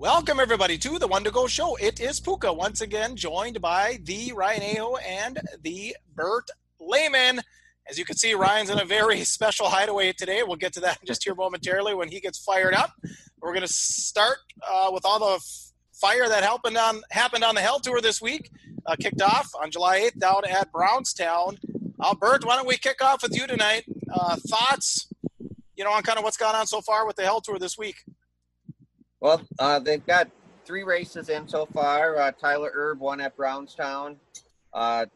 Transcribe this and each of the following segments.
Welcome, everybody, to the One to Go show. It is Pooka once again, joined by the Ryan Aho and the Bert Lehman. As you can see, Ryan's in a very special hideaway today. We'll get to that just here momentarily when he gets fired up. We're going to start uh, with all the f- fire that happened on happened on the Hell Tour this week. Uh, kicked off on July 8th down at Brownstown. Uh, Bert, why don't we kick off with you tonight? Uh, thoughts, you know, on kind of what's gone on so far with the Hell Tour this week. Well, uh, they've got three races in so far. Uh, Tyler Erb won at Brownstown. Uh,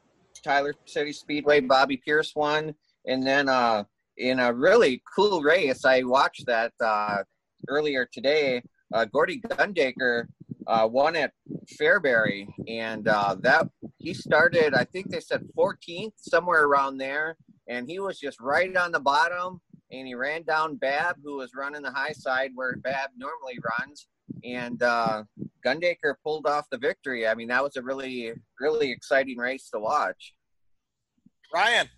Tyler City Speedway, Bobby Pierce won. And then uh, in a really cool race, I watched that uh, earlier today. Uh, Gordy Gundaker won at Fairbury, and that he started. I think they said 14th, somewhere around there, and he was just right on the bottom and he ran down Babb, who was running the high side where Babb normally runs, and uh, Gundaker pulled off the victory. I mean, that was a really, really exciting race to watch. Ryan.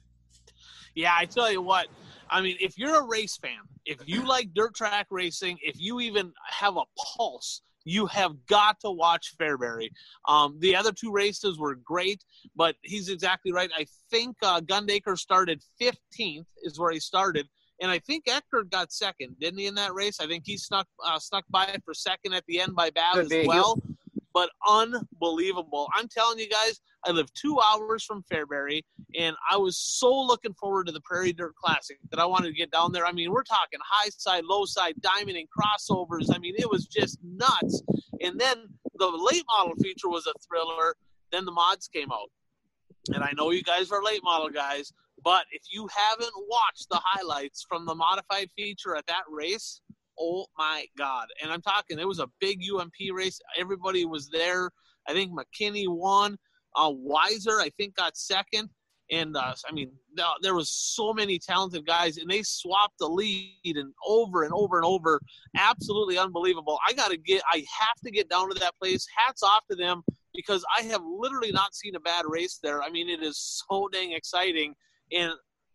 Yeah, I tell you what. I mean, if you're a race fan, if you like dirt track racing, if you even have a pulse, you have got to watch Fairbury. Um, the other two races were great, but he's exactly right. I think uh, Gundaker started 15th, is where he started and I think Eckert got second, didn't he, in that race? I think he snuck uh, snuck by it for second at the end by Babb as well. But unbelievable! I'm telling you guys, I live two hours from Fairbury, and I was so looking forward to the Prairie Dirt Classic that I wanted to get down there. I mean, we're talking high side, low side, diamond, and crossovers. I mean, it was just nuts. And then the late model feature was a thriller. Then the mods came out, and I know you guys are late model guys, but if you haven't watched the highlights from the modified feature at that race, oh my God. And I'm talking, it was a big UMP race. Everybody was there. I think McKinney won. Uh, Weiser, I think, got second. And uh, I mean, there was so many talented guys, and they swapped the lead and over and over and over. Absolutely unbelievable. I got to get, I have to get down to that place. Hats off to them because I have literally not seen a bad race there. I mean, it is so dang exciting. And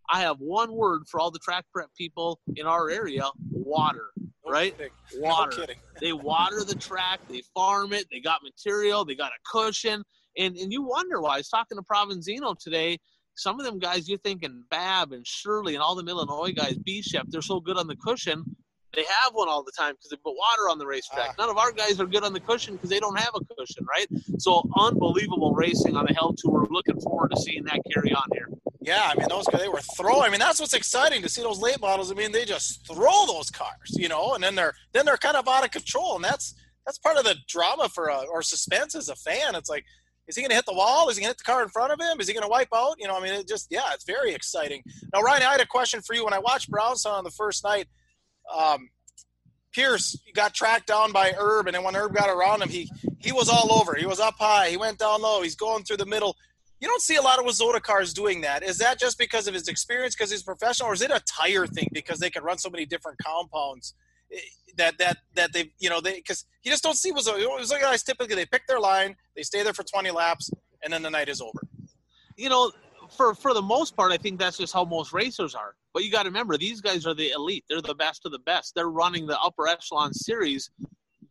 I have one word for all the track prep people in our area water, right? Water. No they water the track, they farm it, they got material, they got a cushion. And, and you wonder why. I was talking to Provenzino today. Some of them guys, you're thinking Babb and Shirley and all the Illinois guys, B-Shep, they're so good on the cushion. They have one all the time because they put water on the racetrack. Uh, None of our guys are good on the cushion because they don't have a cushion, right? So unbelievable racing on the Hell Tour. Looking forward to seeing that carry on here. Yeah, I mean those they were throwing. I mean that's what's exciting to see those late models. I mean they just throw those cars, you know, and then they're then they're kind of out of control, and that's that's part of the drama for a, or suspense as a fan. It's like, is he going to hit the wall? Is he going to hit the car in front of him? Is he going to wipe out? You know, I mean, it just yeah, it's very exciting. Now, Ryan, I had a question for you. When I watched Brownson on the first night, um, Pierce got tracked down by Erb, and then when Erb got around him, he he was all over. He was up high. He went down low. He's going through the middle. You don't see a lot of WISSOTA cars doing that. Is that just because of his experience, because he's professional, or is it a tire thing because they can run so many different compounds eh, that that that they you know they because you just don't see WISSOTA. WISSOTA guys typically they pick their line, they stay there for 20 laps, and then the night is over. You know, for for the most part, I think that's just how most racers are. But you got to remember, these guys are the elite. They're the best of the best. They're running the upper echelon series.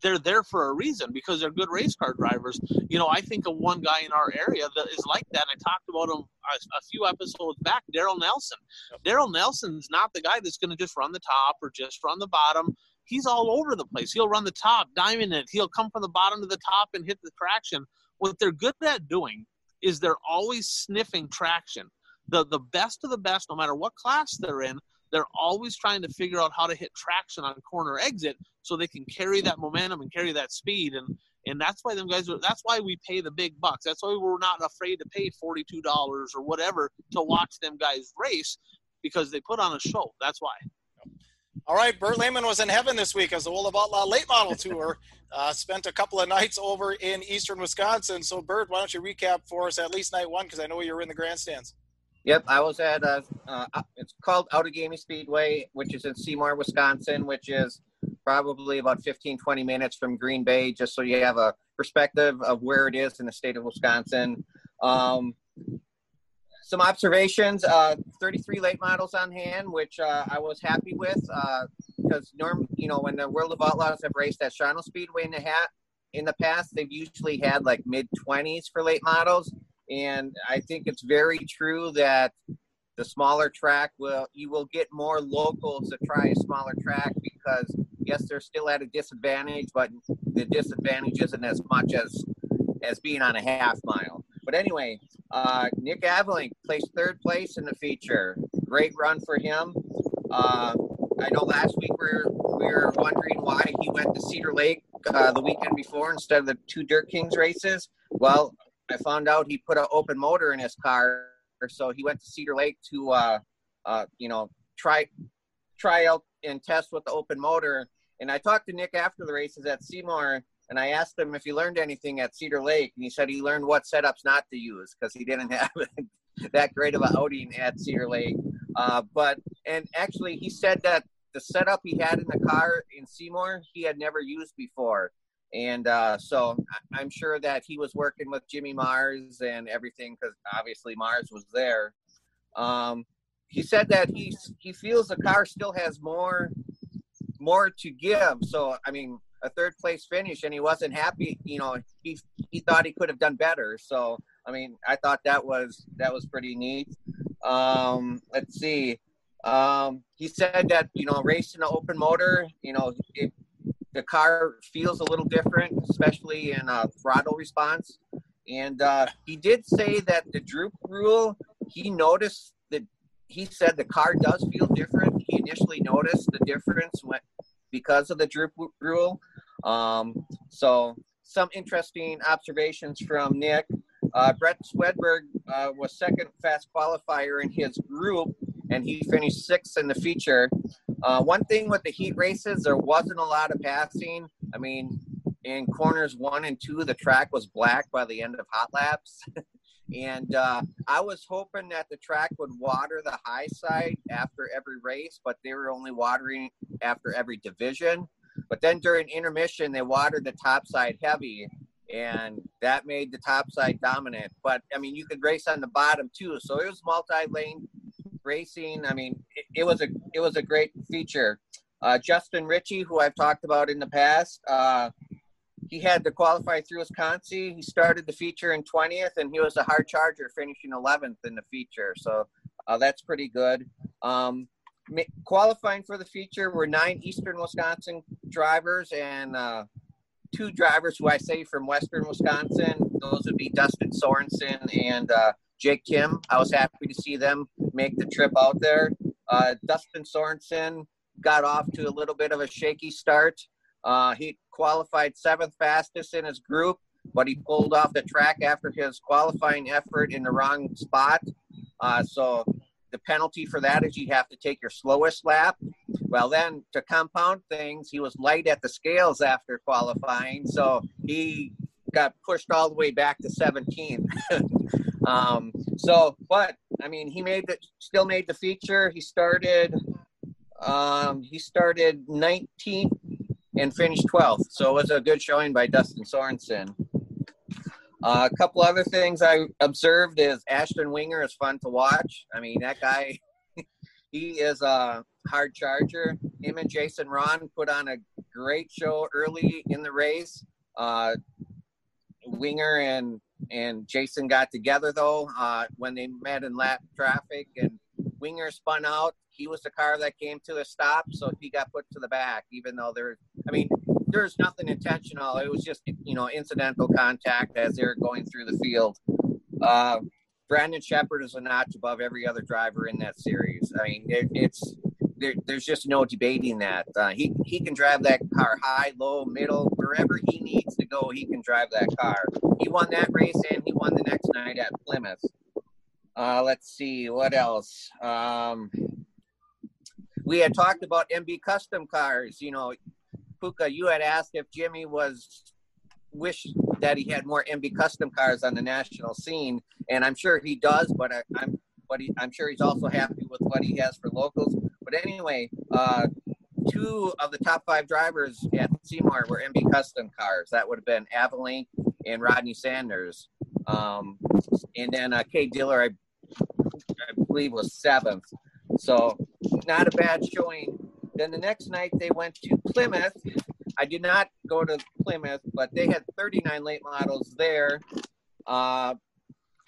They're there for a reason because they're good race car drivers. You know, I think of one guy in our area that is like that. I talked about him a, a few episodes back, Daryl Nelson. Yep. Daryl Nelson's not the guy that's going to just run the top or just run the bottom. He's all over the place. He'll run the top, diamond it. He'll come from the bottom to the top and hit the traction. What they're good at doing is they're always sniffing traction the the best of the best, no matter what class they're in, they're always trying to figure out how to hit traction on corner exit so they can carry that momentum and carry that speed and and that's why them guys are that's why we pay the big bucks. That's why we're not afraid to pay $42 or whatever to watch them guys race because they put on a show. That's why. All right bert lehman was in heaven this week as the World of Outlaw late model tour uh, spent a couple of nights over in eastern wisconsin. So bert why don't you recap for us at least night one because i know you were in the grandstands Yep, I was at a, uh, uh, it's called Outagamie Speedway, which is in Seymour, Wisconsin, which is probably about 15, 20 minutes from Green Bay, just so you have a perspective of where it is in the state of Wisconsin. Um, some observations, uh, 33 late models on hand, which uh, I was happy with. Uh, because norm, you know, when the World of Outlaws have raced at Shawano Speedway in the hat in the past, they've usually had like mid twenties for late models, and I think it's very true that the smaller track will you will get more locals to try a smaller track because yes, they're still at a disadvantage, but the disadvantage isn't as much as as being on a half mile. But anyway, uh, Nick Anvelink placed third place in the feature. Great run for him. Uh, I know last week we were, we were wondering why he went to Cedar Lake uh, the weekend before instead of the two Dirt Kings races. Well, I found out he put an open motor in his car, so he went to Cedar Lake to, uh, uh, you know, try try out and test with the open motor. And I talked to Nick after the races at Seymour, and I asked him if he learned anything at Cedar Lake, and he said he learned what setups not to use because he didn't have that great of an outing at Cedar Lake. Uh, but and actually, he said that the setup he had in the car in Seymour he had never used before, and uh, so I'm sure that he was working with Jimmy Mars and everything because obviously Mars was there. Um, he said that he he feels the car still has more more to give. So I mean, a third place finish, and he wasn't happy. You know, he he thought he could have done better. So I mean, I thought that was that was pretty neat. Um, let's see. Um, he said that you know, racing an open motor, you know, it, the car feels a little different, especially in a throttle response. And uh, he did say that the droop rule, he noticed that he said the car does feel different. He initially noticed the difference when, because of the droop rule. Um, so some interesting observations from Nick. Uh, Brett Swedberg uh, was second fast qualifier in his group, and he finished sixth in the feature. Uh, one thing with the heat races, there wasn't a lot of passing. I mean, in corners one and two, the track was black by the end of hot laps. and uh, I was hoping that the track would water the high side after every race, but they were only watering after every division. But then during intermission, they watered the top side heavy, and that made the top side dominant. But I mean, you could race on the bottom too, so it was multi-lane racing. I mean, it, was a it was a great feature. Uh, Justin Ritchie, who I've talked about in the past, uh, he had to qualify through Wisconsin. He started the feature in 20th, and he was a hard charger, finishing 11th in the feature. So uh, that's pretty good. Um, qualifying for the feature were nine Eastern Wisconsin drivers and uh, two drivers who I say from Western Wisconsin. Those would be Dustin Sorensen and uh, Jake Timm. I was happy to see them make the trip out there. Uh, Dustin Sorensen got off to a little bit of a shaky start. Uh, he qualified seventh fastest in his group, but he pulled off the track after his qualifying effort in the wrong spot. Uh, so the penalty for that is you have to take your slowest lap. Well, then to compound things, he was light at the scales after qualifying, so he got pushed all the way back to 17th. um, so, but I mean, he made the still made the feature. He started, um, he started 19th and finished 12th. So it was a good showing by Dustin Sorensen. Uh, a couple other things I observed is Ashton Winger is fun to watch. I mean, that guy, he is a hard charger. Him and Jason Rauen put on a great show early in the race. Uh, Winger and and Jason got together though uh, when they met in lap traffic, and Winger spun out. He was the car that came to a stop, so he got put to the back. Even though there, I mean, there's nothing intentional. It was just you know incidental contact as they're going through the field. Uh, Brandon Shepard is a notch above every other driver in that series. I mean, it, it's there, there's just no debating that. Uh, he he can drive that car high, low, middle, wherever he needs to go. He can drive that car. He won that race and he won the next night at Plymouth. Uh, let's see what else. Um, we had talked about MB custom cars. You know, Pooka, you had asked if Jimmy was wish that he had more MB custom cars on the national scene, and I'm sure he does. But I, am but he, I'm sure he's also happy with what he has for locals. But anyway, uh, two of the top five drivers at Seymour were MB custom cars. That would have been Anvelink and Rodney Sanders. Um, and then uh, Cade Dillard, I, I believe, was seventh. So not a bad showing then the next night they went to Plymouth. I did not go to Plymouth, but they had 39 late models there. Uh,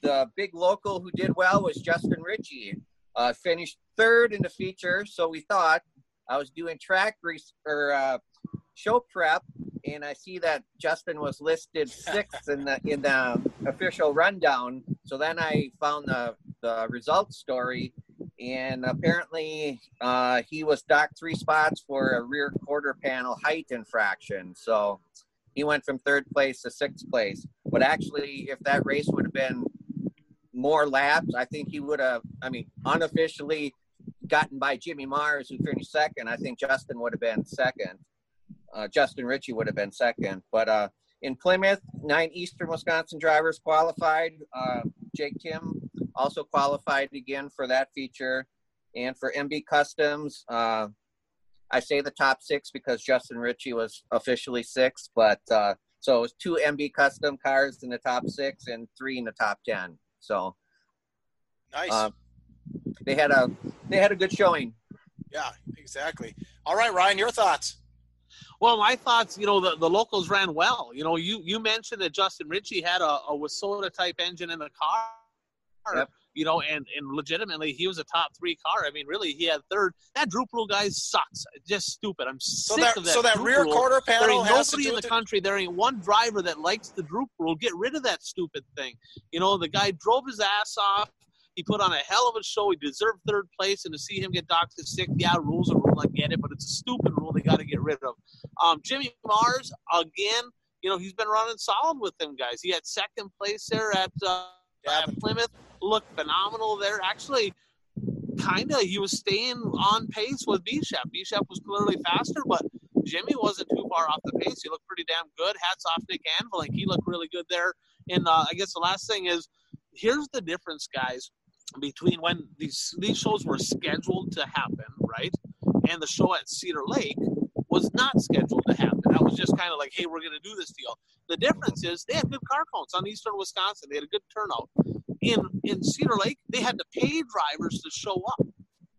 the big local who did well was Justin Ritchie. Uh, finished third in the feature, so we thought. I was doing track re- or uh, show prep, and I see that Justin was listed sixth in the in the official rundown. So then I found the the results story, and apparently uh, he was docked three spots for a rear quarter panel height infraction. So he went from third place to sixth place. But actually, if that race would have been more laps, I think he would have. I mean, unofficially gotten by Jimmy Mars, who finished second. I think Justin would have been second. Uh, Justin Ritchie would have been second. But uh, in Plymouth, nine Eastern Wisconsin drivers qualified. Uh, Jake Timm also qualified again for that feature. And for MB Customs, uh, I say the top six because Justin Ritchie was officially sixth, but uh, so it was two MB Custom cars in the top six and three in the top ten. So nice. Uh, they had a they had a good showing. Yeah, exactly. All right, Ryan, your thoughts. Well, my thoughts, you know, the, the locals ran well. You know, you you mentioned that Justin Ritchie had a, a WISSOTA type engine in the car. Yep. You know, and, and legitimately, he was a top three car. I mean, really, he had third. That droop rule guy sucks. Just stupid. I'm So sick that of that. so that rear rule. quarter There panel ain't has to nobody in the country. There ain't one driver that likes the droop rule. Get rid of that stupid thing. You know, the guy drove his ass off. He put on a hell of a show. He deserved third place, and to see him get docked to sixth, yeah, rules are rule. I get it, but it's a stupid rule. They got to get rid of. Um, Jimmy Mars again. You know, he's been running solid with them guys. He had second place there at, uh, Davin. Plymouth. Looked phenomenal there. Actually, kind of he was staying on pace with B Shep. Bishop was clearly faster, but Jimmy wasn't too far off the pace. He looked pretty damn good. Hats off Nick Anvelink. He looked really good there. And uh, I guess the last thing is, here's the difference, guys, between when these these shows were scheduled to happen, right, and the show at Cedar Lake was not scheduled to happen. That was just kind of like, hey, we're going to do this deal. The difference is they had good car counts on Eastern Wisconsin. They had a good turnout. In in Cedar Lake, they had to pay drivers to show up.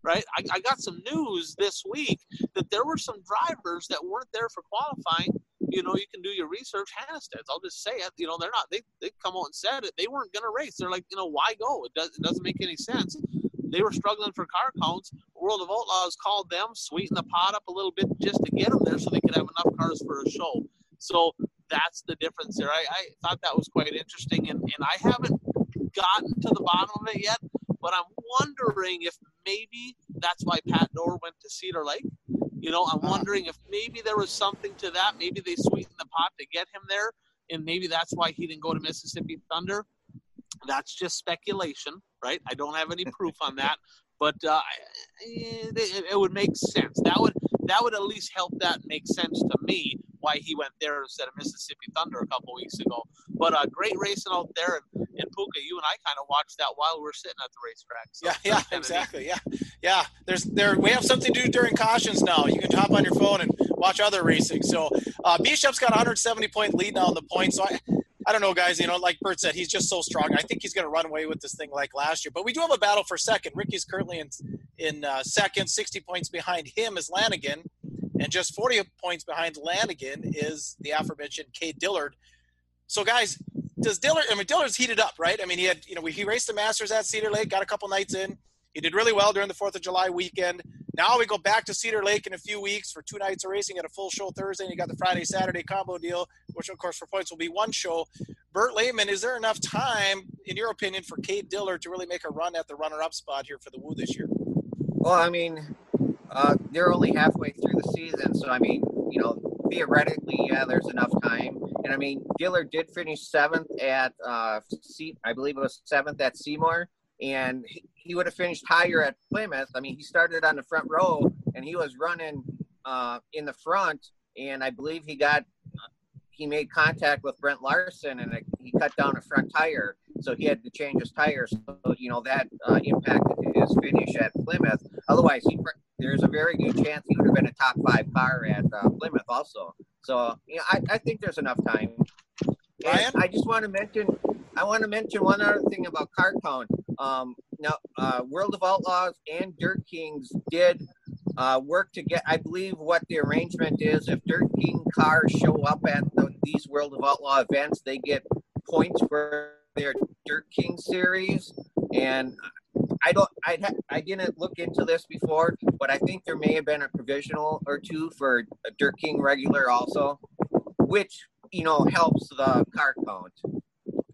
Right, I, I got some news this week that there were some drivers that weren't there for qualifying. You know, you can do your research. Hannisteds, I'll just say it. You know, they're not. They they come out and said it. They weren't going to race. They're like, you know, why go? It does. It doesn't make any sense. They were struggling for car counts. World of Outlaws called them, sweeten the pot up a little bit just to get them there, so they could have enough cars for a show. So that's the difference there. I, I thought that was quite interesting, and, and I haven't gotten to the bottom of it yet, but I'm wondering if maybe that's why Pat Dorr went to Cedar Lake. You know, I'm Ah. wondering if maybe there was something to that. Maybe they sweetened the pot to get him there, and maybe that's why he didn't go to Mississippi Thunder. That's just speculation, right? I don't have any proof on that, but uh, it, it, it would make sense. That would that would at least help that make sense to me why he went there instead of Mississippi Thunder a couple weeks ago. But uh, great racing out there, in, and Pooka, you and I kind of watched that while we were sitting at the racetrack. So Yeah, yeah, that's exactly. Yeah, yeah. There's there. We have something to do during cautions now. You can hop on your phone and watch other racing. So uh, B Shep's got 170 point lead now on the points. So I, I don't know, guys. You know, like Bert said, he's just so strong. I think he's going to run away with this thing like last year. But we do have a battle for second. Ricky's currently in in uh, second, 60 points behind him is Lanigan, and just 40 points behind Lanigan is the aforementioned Cade Dillard. So, guys, does Dillard? I mean, Dillard's heated up, right? I mean, he had you know he raced the Masters at Cedar Lake, got a couple nights in. He did really well during the Fourth of July weekend. Now we go back to Cedar Lake in a few weeks for two nights of racing at a full show Thursday. And you got the Friday Saturday combo deal, which of course for points will be one show. Bert Lehman, is there enough time, in your opinion, for Cade Dillard to really make a run at the runner-up spot here for the Woo this year? Well, I mean, uh, they're only halfway through the season, so I mean, you know, theoretically, yeah, there's enough time. And I mean, Dillard did finish seventh at, uh, Se- I believe it was seventh at Seymour, and he would have finished higher at Plymouth. I mean, he started on the front row, and he was running uh, in the front, and I believe he got he made contact with Brent Larson, and it, he cut down a front tire, so he had to change his tires. So you know that uh, impacted his finish at Plymouth. Otherwise, he, there's a very good chance he would have been a top five car at uh, Plymouth also. So you know, I, I think there's enough time. Ryan? I just want to mention, I want to mention one other thing about car count. Um, now, uh, World of Outlaws and Dirt Kings did uh, work to get. I believe what the arrangement is. If Dirt King cars show up at the, these World of Outlaw events, they get points for their Dirt King series. And I don't. I I didn't look into this before, but I think there may have been a provisional or two for a Dirt King regular also, which you know helps the car count.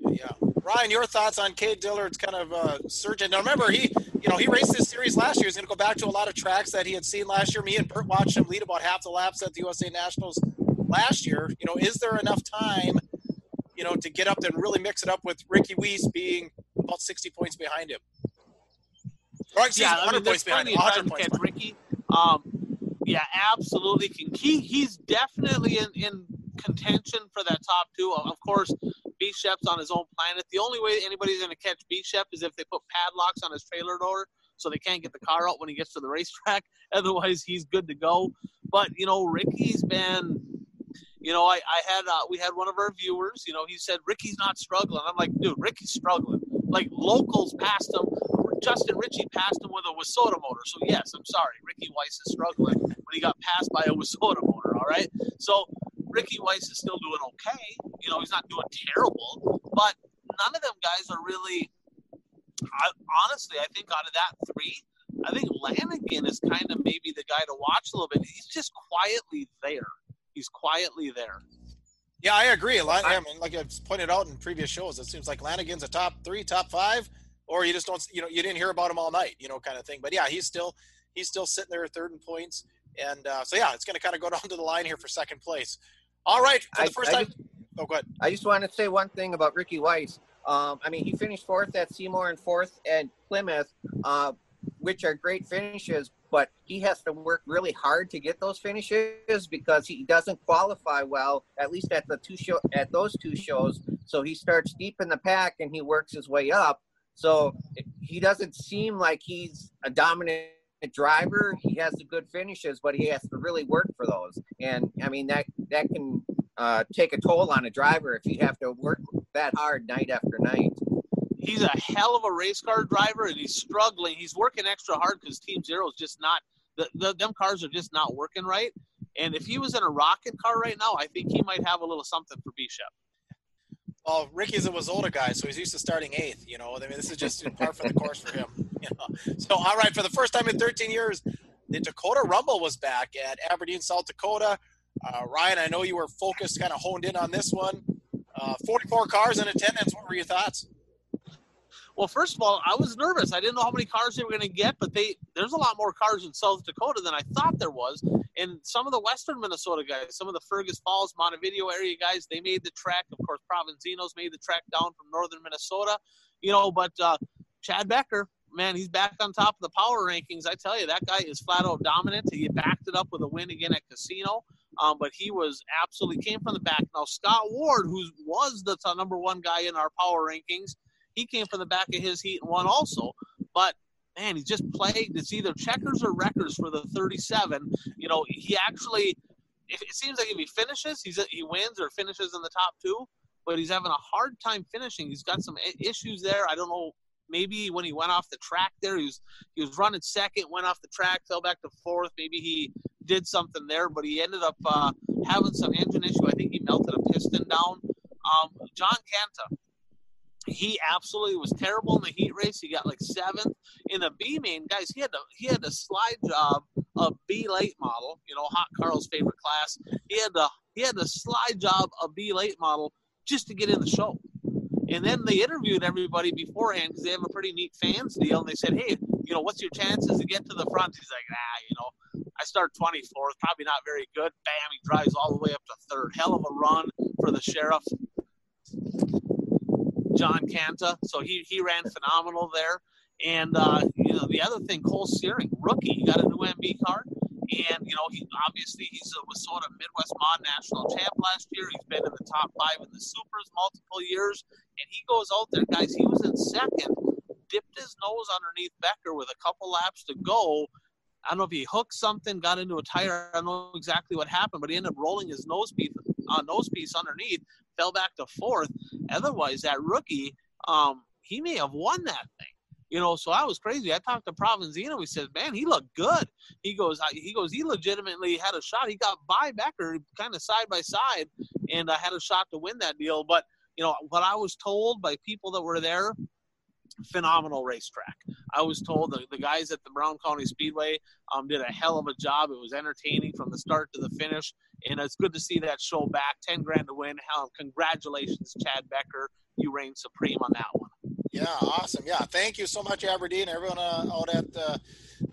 Yeah, Ryan, your thoughts on Cade Dillard's kind of uh, surgeon? Now remember, he you know he raced this series last year. He's going to go back to a lot of tracks that he had seen last year. Me and Bert watched him lead about half the laps at the USA Nationals last year. You know, is there enough time? You know, to get up and really mix it up with Ricky Weiss being about 60 points behind him. Or excuse yeah, me, 100 I mean, points behind him. 100 points behind. Ricky. Um, yeah, absolutely. Can he he's definitely in, in contention for that top two. Of course, B Shep's on his own planet. The only way anybody's going to catch B Shep is if they put padlocks on his trailer door so they can't get the car out when he gets to the racetrack. Otherwise, he's good to go. But you know, Ricky's been. You know, I, I had uh, we had one of our viewers. You know, he said Ricky's not struggling. I'm like, dude, Ricky's struggling. Like locals passed him. Justin Ritchie passed him with a WISSOTA motor. So yes, I'm sorry, Ricky Weiss is struggling when he got passed by a WISSOTA motor. All right, so Ricky Weiss is still doing okay. You know, he's not doing terrible, but none of them guys are really. I, honestly, I think out of that three, I think Lanigan is kind of maybe the guy to watch a little bit. He's just quietly there. He's quietly there. Yeah, I agree. I mean, like I've pointed out in previous shows, it seems like Lanigan's a top three, top five, or you just don't, you know, you didn't hear about him all night, you know, kind of thing. But yeah, he's still, he's still sitting there third in points, and uh, so yeah, it's going to kind of go down to the line here for second place. All right, for the first I, time. Just, oh, go ahead. I just want to say one thing about Ricky Weiss. Um, I mean, he finished fourth at Seymour and fourth at Plymouth, uh, which are great finishes. But he has to work really hard to get those finishes because he doesn't qualify well, at least at the two show at those two shows. So he starts deep in the pack and he works his way up. So he doesn't seem like he's a dominant driver. He has the good finishes, but he has to really work for those. And I mean that that can uh, take a toll on a driver if you have to work that hard night after night. He's a hell of a race car driver, and he's struggling. He's working extra hard because Team Zero is just not the, the them cars are just not working right. And if he was in a rocket car right now, I think he might have a little something for B Shep. Well, Ricky's a WISSOTA guy, so he's used to starting eighth. You know, I mean, this is just par for the course for him. So all right, for the first time in 13 years, the Dakota Rumble was back at Aberdeen, South Dakota. Uh, Ryan, I know you were focused, kind of honed in on this one. Uh, 44 cars in attendance. What were your thoughts? Well, first of all, I was nervous. I didn't know how many cars they were going to get, but they there's a lot more cars in South Dakota than I thought there was. And some of the Western Minnesota guys, some of the Fergus Falls, Montevideo area guys, they made the trek. Of course, Provenzinos made the trek down from northern Minnesota. You know, but uh, Chad Becker, man, he's back on top of the power rankings. I tell you, that guy is flat out dominant. He backed it up with a win again at Casino. Um, but he was absolutely came from the back. Now Scott Ward, who was the number one guy in our power rankings, he came from the back of his heat and won also. But man, he's just plagued. It's either checkers or wreckers for the 37. You know, he actually, it seems like if he finishes, he's he wins or finishes in the top two. But he's having a hard time finishing. He's got some issues there. I don't know. Maybe when he went off the track there, he was he was running second, went off the track, fell back to fourth. Maybe he did something there, but he ended up uh, having some engine issue. I think he melted a piston down. Um, John Canta, he absolutely was terrible in the heat race. He got like seventh in the B main. Guys, he had to he had a slide job a B late model. You know, Hot Carl's favorite class. He had the he had a slide job a B late model just to get in the show. And then they interviewed everybody beforehand because they have a pretty neat fans deal. And they said, "Hey, you know, what's your chances to get to the front?" He's like, "Ah, you know, I start 24th, probably not very good." Bam, he drives all the way up to third. Hell of a run for the sheriff. John Canta. So he, he ran phenomenal there. And, uh, you know, the other thing, Cole Searing, rookie, he got a new MB card. And, you know, he obviously he's a WISSOTA Midwest Mod National champ last year. He's been in the top five in the Supers multiple years. And he goes out there, guys, he was in second, dipped his nose underneath Becker with a couple laps to go. I don't know if he hooked something, got into a tire. I don't know exactly what happened, but he ended up rolling his nose piece, uh, nose piece underneath, fell back to fourth. Otherwise, that rookie, um, he may have won that thing. You know, so I was crazy. I talked to Provenzino. He says, "Man, he looked good." He goes, "He goes, he legitimately had a shot. He got by Becker kind of side by side, and I had a shot to win that deal." But you know what I was told by people that were there phenomenal racetrack. I was told the, the guys at the Brown County Speedway um, did a hell of a job. It was entertaining from the start to the finish, and it's good to see that show back. Ten grand to win. Hell, congratulations, Chad Becker. You reign supreme on that one. Yeah, awesome. Yeah, thank you so much, Aberdeen. Everyone uh, out at the,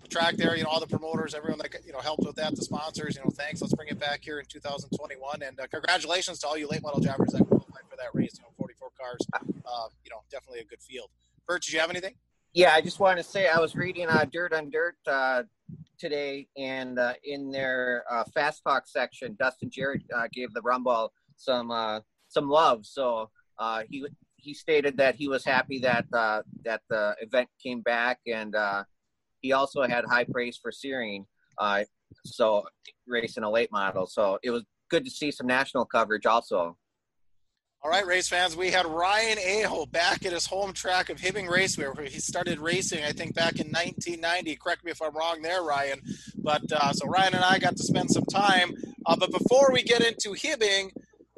the track there, you know, all the promoters, everyone that you know helped with that, the sponsors. You know, thanks. Let's bring it back here in 2021, and uh, congratulations to all you late model drivers that qualified for that race. You know, 44 cars. Uh, you know, definitely a good field. Bert, did you have anything? Yeah, I just want to say I was reading uh, Dirt on Dirt uh, today, and uh, in their uh, Fast Talk section, Dustin Jarrett uh, gave the Rumble some uh, some love. So uh, he he stated that he was happy that uh, that the event came back, and uh, he also had high praise for Searing. Uh, so racing a late model. So it was good to see some national coverage also. All right, race fans, we had Ryan Aho back at his home track of Hibbing Raceway, where he started racing, I think, back in 1990. Correct me if I'm wrong there, Ryan. But uh, so Ryan and I got to spend some time. Uh, but before we get into Hibbing,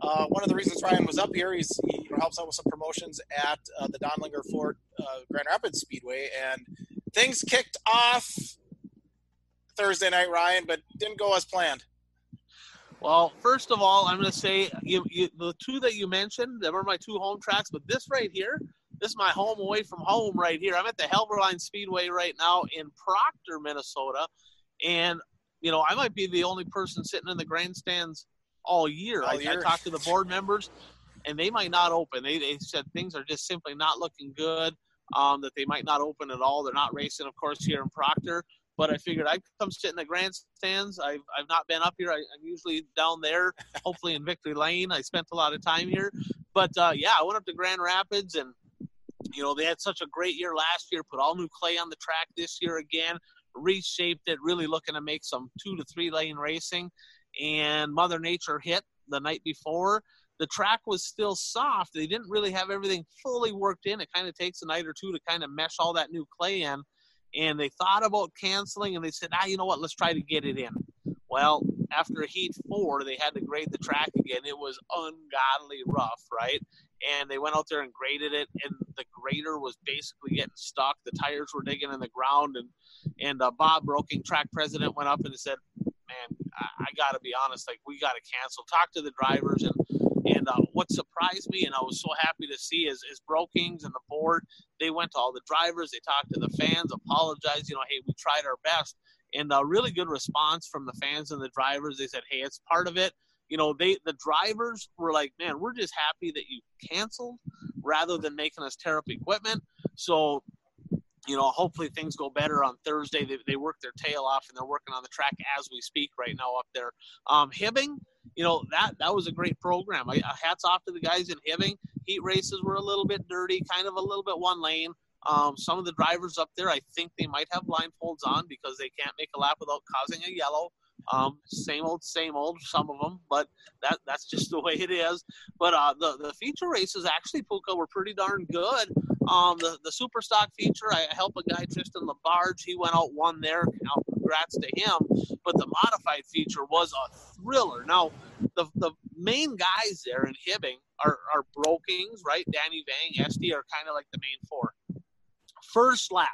uh, one of the reasons Ryan was up here, he's, he helps out with some promotions at uh, the Dondelinger Ford uh, Grand Rapids Speedway, and things kicked off Thursday night, Ryan, but didn't go as planned. Well, first of all, I'm going to say you, you, the two that you mentioned, they were my two home tracks, but this right here, this is my home away from home right here. I'm at the Helberline Speedway right now in Proctor, Minnesota, and you know I might be the only person sitting in the grandstands all year. All I, year. I talked to the board members, and they might not open. They they said things are just simply not looking good. Um, that they might not open at all. They're not racing, of course, here in Proctor but I figured I'd come sit in the grandstands. I've, I've not been up here. I, am usually down there, hopefully in Victory Lane. I spent a lot of time here. But uh, yeah, I went up to Grand Rapids and, you know, they had such a great year last year, put all new clay on the track this year again, reshaped it, really looking to make some two to three lane racing. And Mother Nature hit the night before. The track was still soft. They didn't really have everything fully worked in. It kind of takes a night or two to kind of mesh all that new clay in and they thought about canceling and they said, ah, you know what, let's try to get it in. Well, after a heat four, they had to grade the track again. It was ungodly rough, right? And they went out there and graded it, and the grader was basically getting stuck. The tires were digging in the ground, and and uh, Bob Broking, track president, went up and said, "Man, I, I got to be honest. Like, we got to cancel. Talk to the drivers and and uh, what surprised me, and I was so happy to see, is, is Brokings and the board. They went to all the drivers, they talked to the fans, apologized. You know, hey, we tried our best, and a really good response from the fans and the drivers. They said, hey, it's part of it. You know, they the drivers were like, man, we're just happy that you canceled rather than making us tear up equipment. So you know, hopefully things go better on Thursday. They, they work their tail off and they're working on the track as we speak right now up there. Um, Hibbing, you know, that, that was a great program. I, uh, hats off to the guys in Hibbing. Heat races were a little bit dirty, kind of a little bit one lane. Um, some of the drivers up there, I think they might have blindfolds on because they can't make a lap without causing a yellow. Um, same old, same old. Some of them, but that that's just the way it is. But uh, the the feature races actually, Pooka, were pretty darn good. Um, the the super stock feature, I help a guy Tristan Labarge. He went out one there. Now, congrats to him. But the modified feature was a thriller. Now, the the main guys there in Hibbing are are Brokings, right? Danny Vang, SD are kind of like the main four. First lap,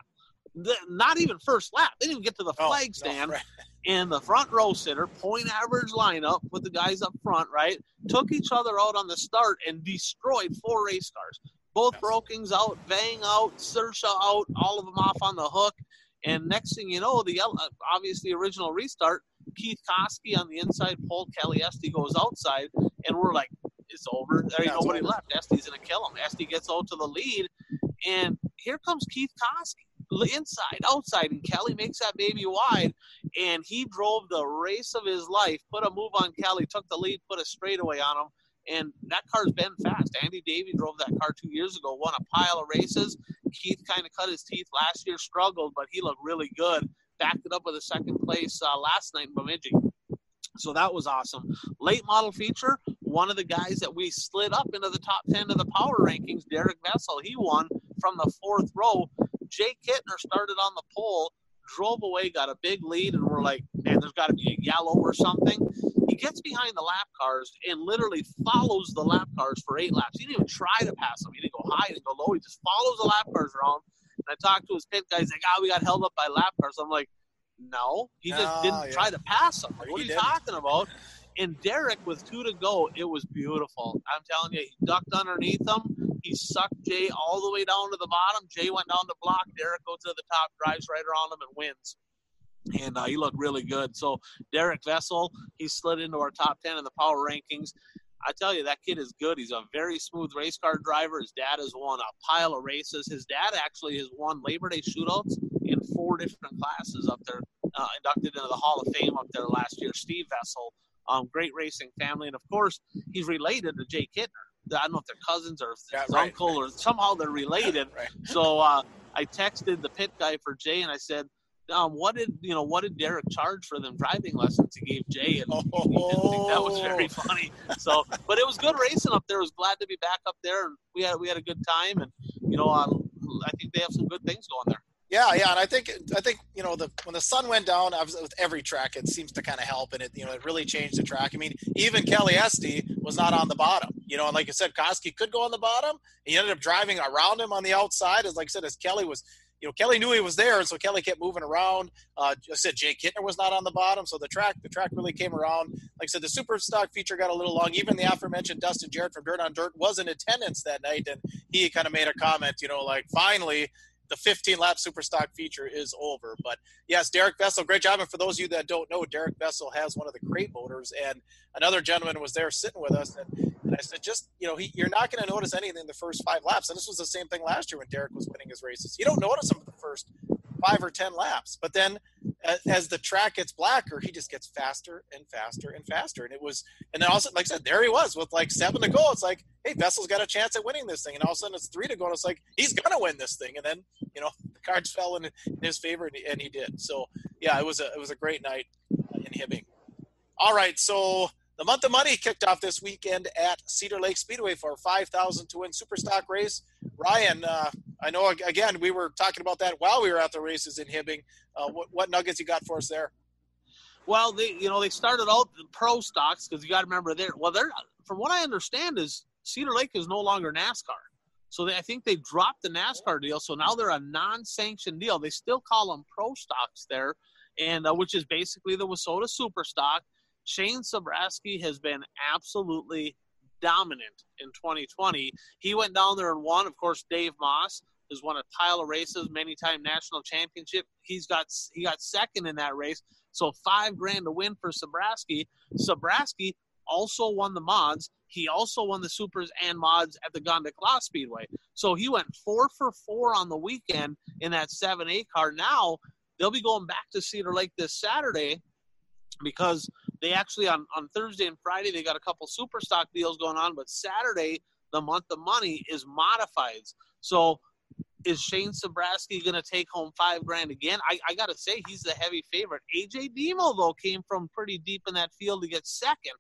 the, not even first lap. They didn't even get to the Oh, flag no, stand right. and the front row sitter, point average lineup with the guys up front, right? Took each other out on the start and destroyed four race cars. Both. Brokings out, Vang out, Sersha out, all of them off on the hook. And next thing you know, the yellow- uh, obviously original restart, Keith Koski on the inside pole, Kelly Esty goes outside, and we're like, it's over. There ain't nobody over. left. Esty's gonna kill him. Esty gets out to the lead, and here comes Keith Koski inside, outside, and Kelly makes that baby wide, and he drove the race of his life, put a move on Kelly, took the lead, put a straightaway on him, and that car's been fast. Andy Davy drove that car two years ago, won a pile of races. Keith kind of cut his teeth last year, struggled, but he looked really good. Backed it up with a second place uh, last night in Bemidji. So that was awesome. Late model feature, one of the guys that we slid up into the top 10 of the power rankings, Derek Vessel, he won from the fourth row. Jake Kittner started on the pole, drove away, got a big lead, and we're like, man, there's got to be a yellow or something. He gets behind the lap cars and literally follows the lap cars for eight laps. He didn't even try to pass them. He didn't go high, he didn't go low. He just follows the lap cars around. And I talked to his pit guy. He's like, "Ah, oh, we got held up by lap cars." I'm like, "No, he just didn't yeah. try to pass them. Like, He what are you didn't. talking about?" And Derek, with two to go, it was beautiful. I'm telling you, he ducked underneath him. He sucked Jay all the way down to the bottom. Jay went down to block. Derek goes to the top, drives right around him, and wins. And uh, he looked really good. So Derek Vessel, he slid into our top ten in the power rankings. I tell you, that kid is good. He's a very smooth race car driver. His dad has won a pile of races. His dad actually has won Labor Day shootouts in four different classes up there, uh, inducted into the Hall of Fame up there last year. Steve Vessel, um, great racing family, and of course, he's related to Jay Kittner. I don't know if they're cousins or if Yeah, his right. uncle or somehow they're related. Right. So uh, I texted the pit guy for Jay and I said, um, "What did you know? What did Derek charge for them driving lessons he gave Jay?" And he didn't think that was very funny. So, but it was good racing up there. I was glad to be back up there, and we had we had a good time. And you know, uh, I think they have some good things going there. Yeah, yeah, and I think I think you know the when the sun went down, obviously with every track, it seems to kind of help, and it you know it really changed the track. I mean, even Kelly Esty was not on the bottom, you know, and like I said, Koski could go on the bottom. He ended up driving around him on the outside, as like I said, as Kelly was, you know, Kelly knew he was there, and so Kelly kept moving around. Uh, I said Jake Kittner was not on the bottom, so the track the track really came around. Like I said, the super stock feature got a little long. Even the aforementioned Dustin Jarrett from Dirt on Dirt was in attendance that night, and he kind of made a comment, you know, like finally the 15 lap super stock feature is over. But yes, Derek Vessel, great job. And for those of you that don't know, Derek Vessel has one of the crate motors, and another gentleman was there sitting with us, and, and I said, just you know, he, you're not going to notice anything the first five laps. And this was the same thing last year when Derek was winning his races. You don't notice them the first five or ten laps, but then as, as the track gets blacker, he just gets faster and faster and faster. And it was, and then also, like I said, there he was with like seven to go. It's like, hey, Vessel's got a chance at winning this thing, and all of a sudden it's three to go, and it's like he's gonna win this thing, and then you know the cards fell in, in his favor, and he, and he did. So yeah, it was a it was a great night uh, in Hibbing. All right, so the month of money kicked off this weekend at Cedar Lake Speedway for a five thousand to win super stock race. Ryan, uh, I know again we were talking about that while we were at the races in Hibbing. Uh, what, what nuggets you got for us there? Well, they you know they started out the pro stocks because you got to remember they're well they're from what I understand is Cedar Lake is no longer NASCAR, so they, I think they dropped the NASCAR deal, so now they're a non-sanctioned deal. They still call them pro stocks there, and uh, which is basically the WISSOTA Super Stock. Shane Sobraski has been absolutely dominant in 2020. He went down there and won. Of course, Dave Moss has won a pile of races, many-time national championship. He's got he got second in that race. So five grand to win for Sobraski. Sobraski also won the mods. He also won the supers and mods at the Gondik Law Speedway. So he went four for four on the weekend in that 7A car. Now they'll be going back to Cedar Lake this Saturday because they actually on, on Thursday and Friday they got a couple super stock deals going on, but Saturday the month of money is modifieds. So is Shane Sobraski going to take home five grand again? I, I got to say, he's the heavy favorite. AJ Diemel, though, came from pretty deep in that field to get second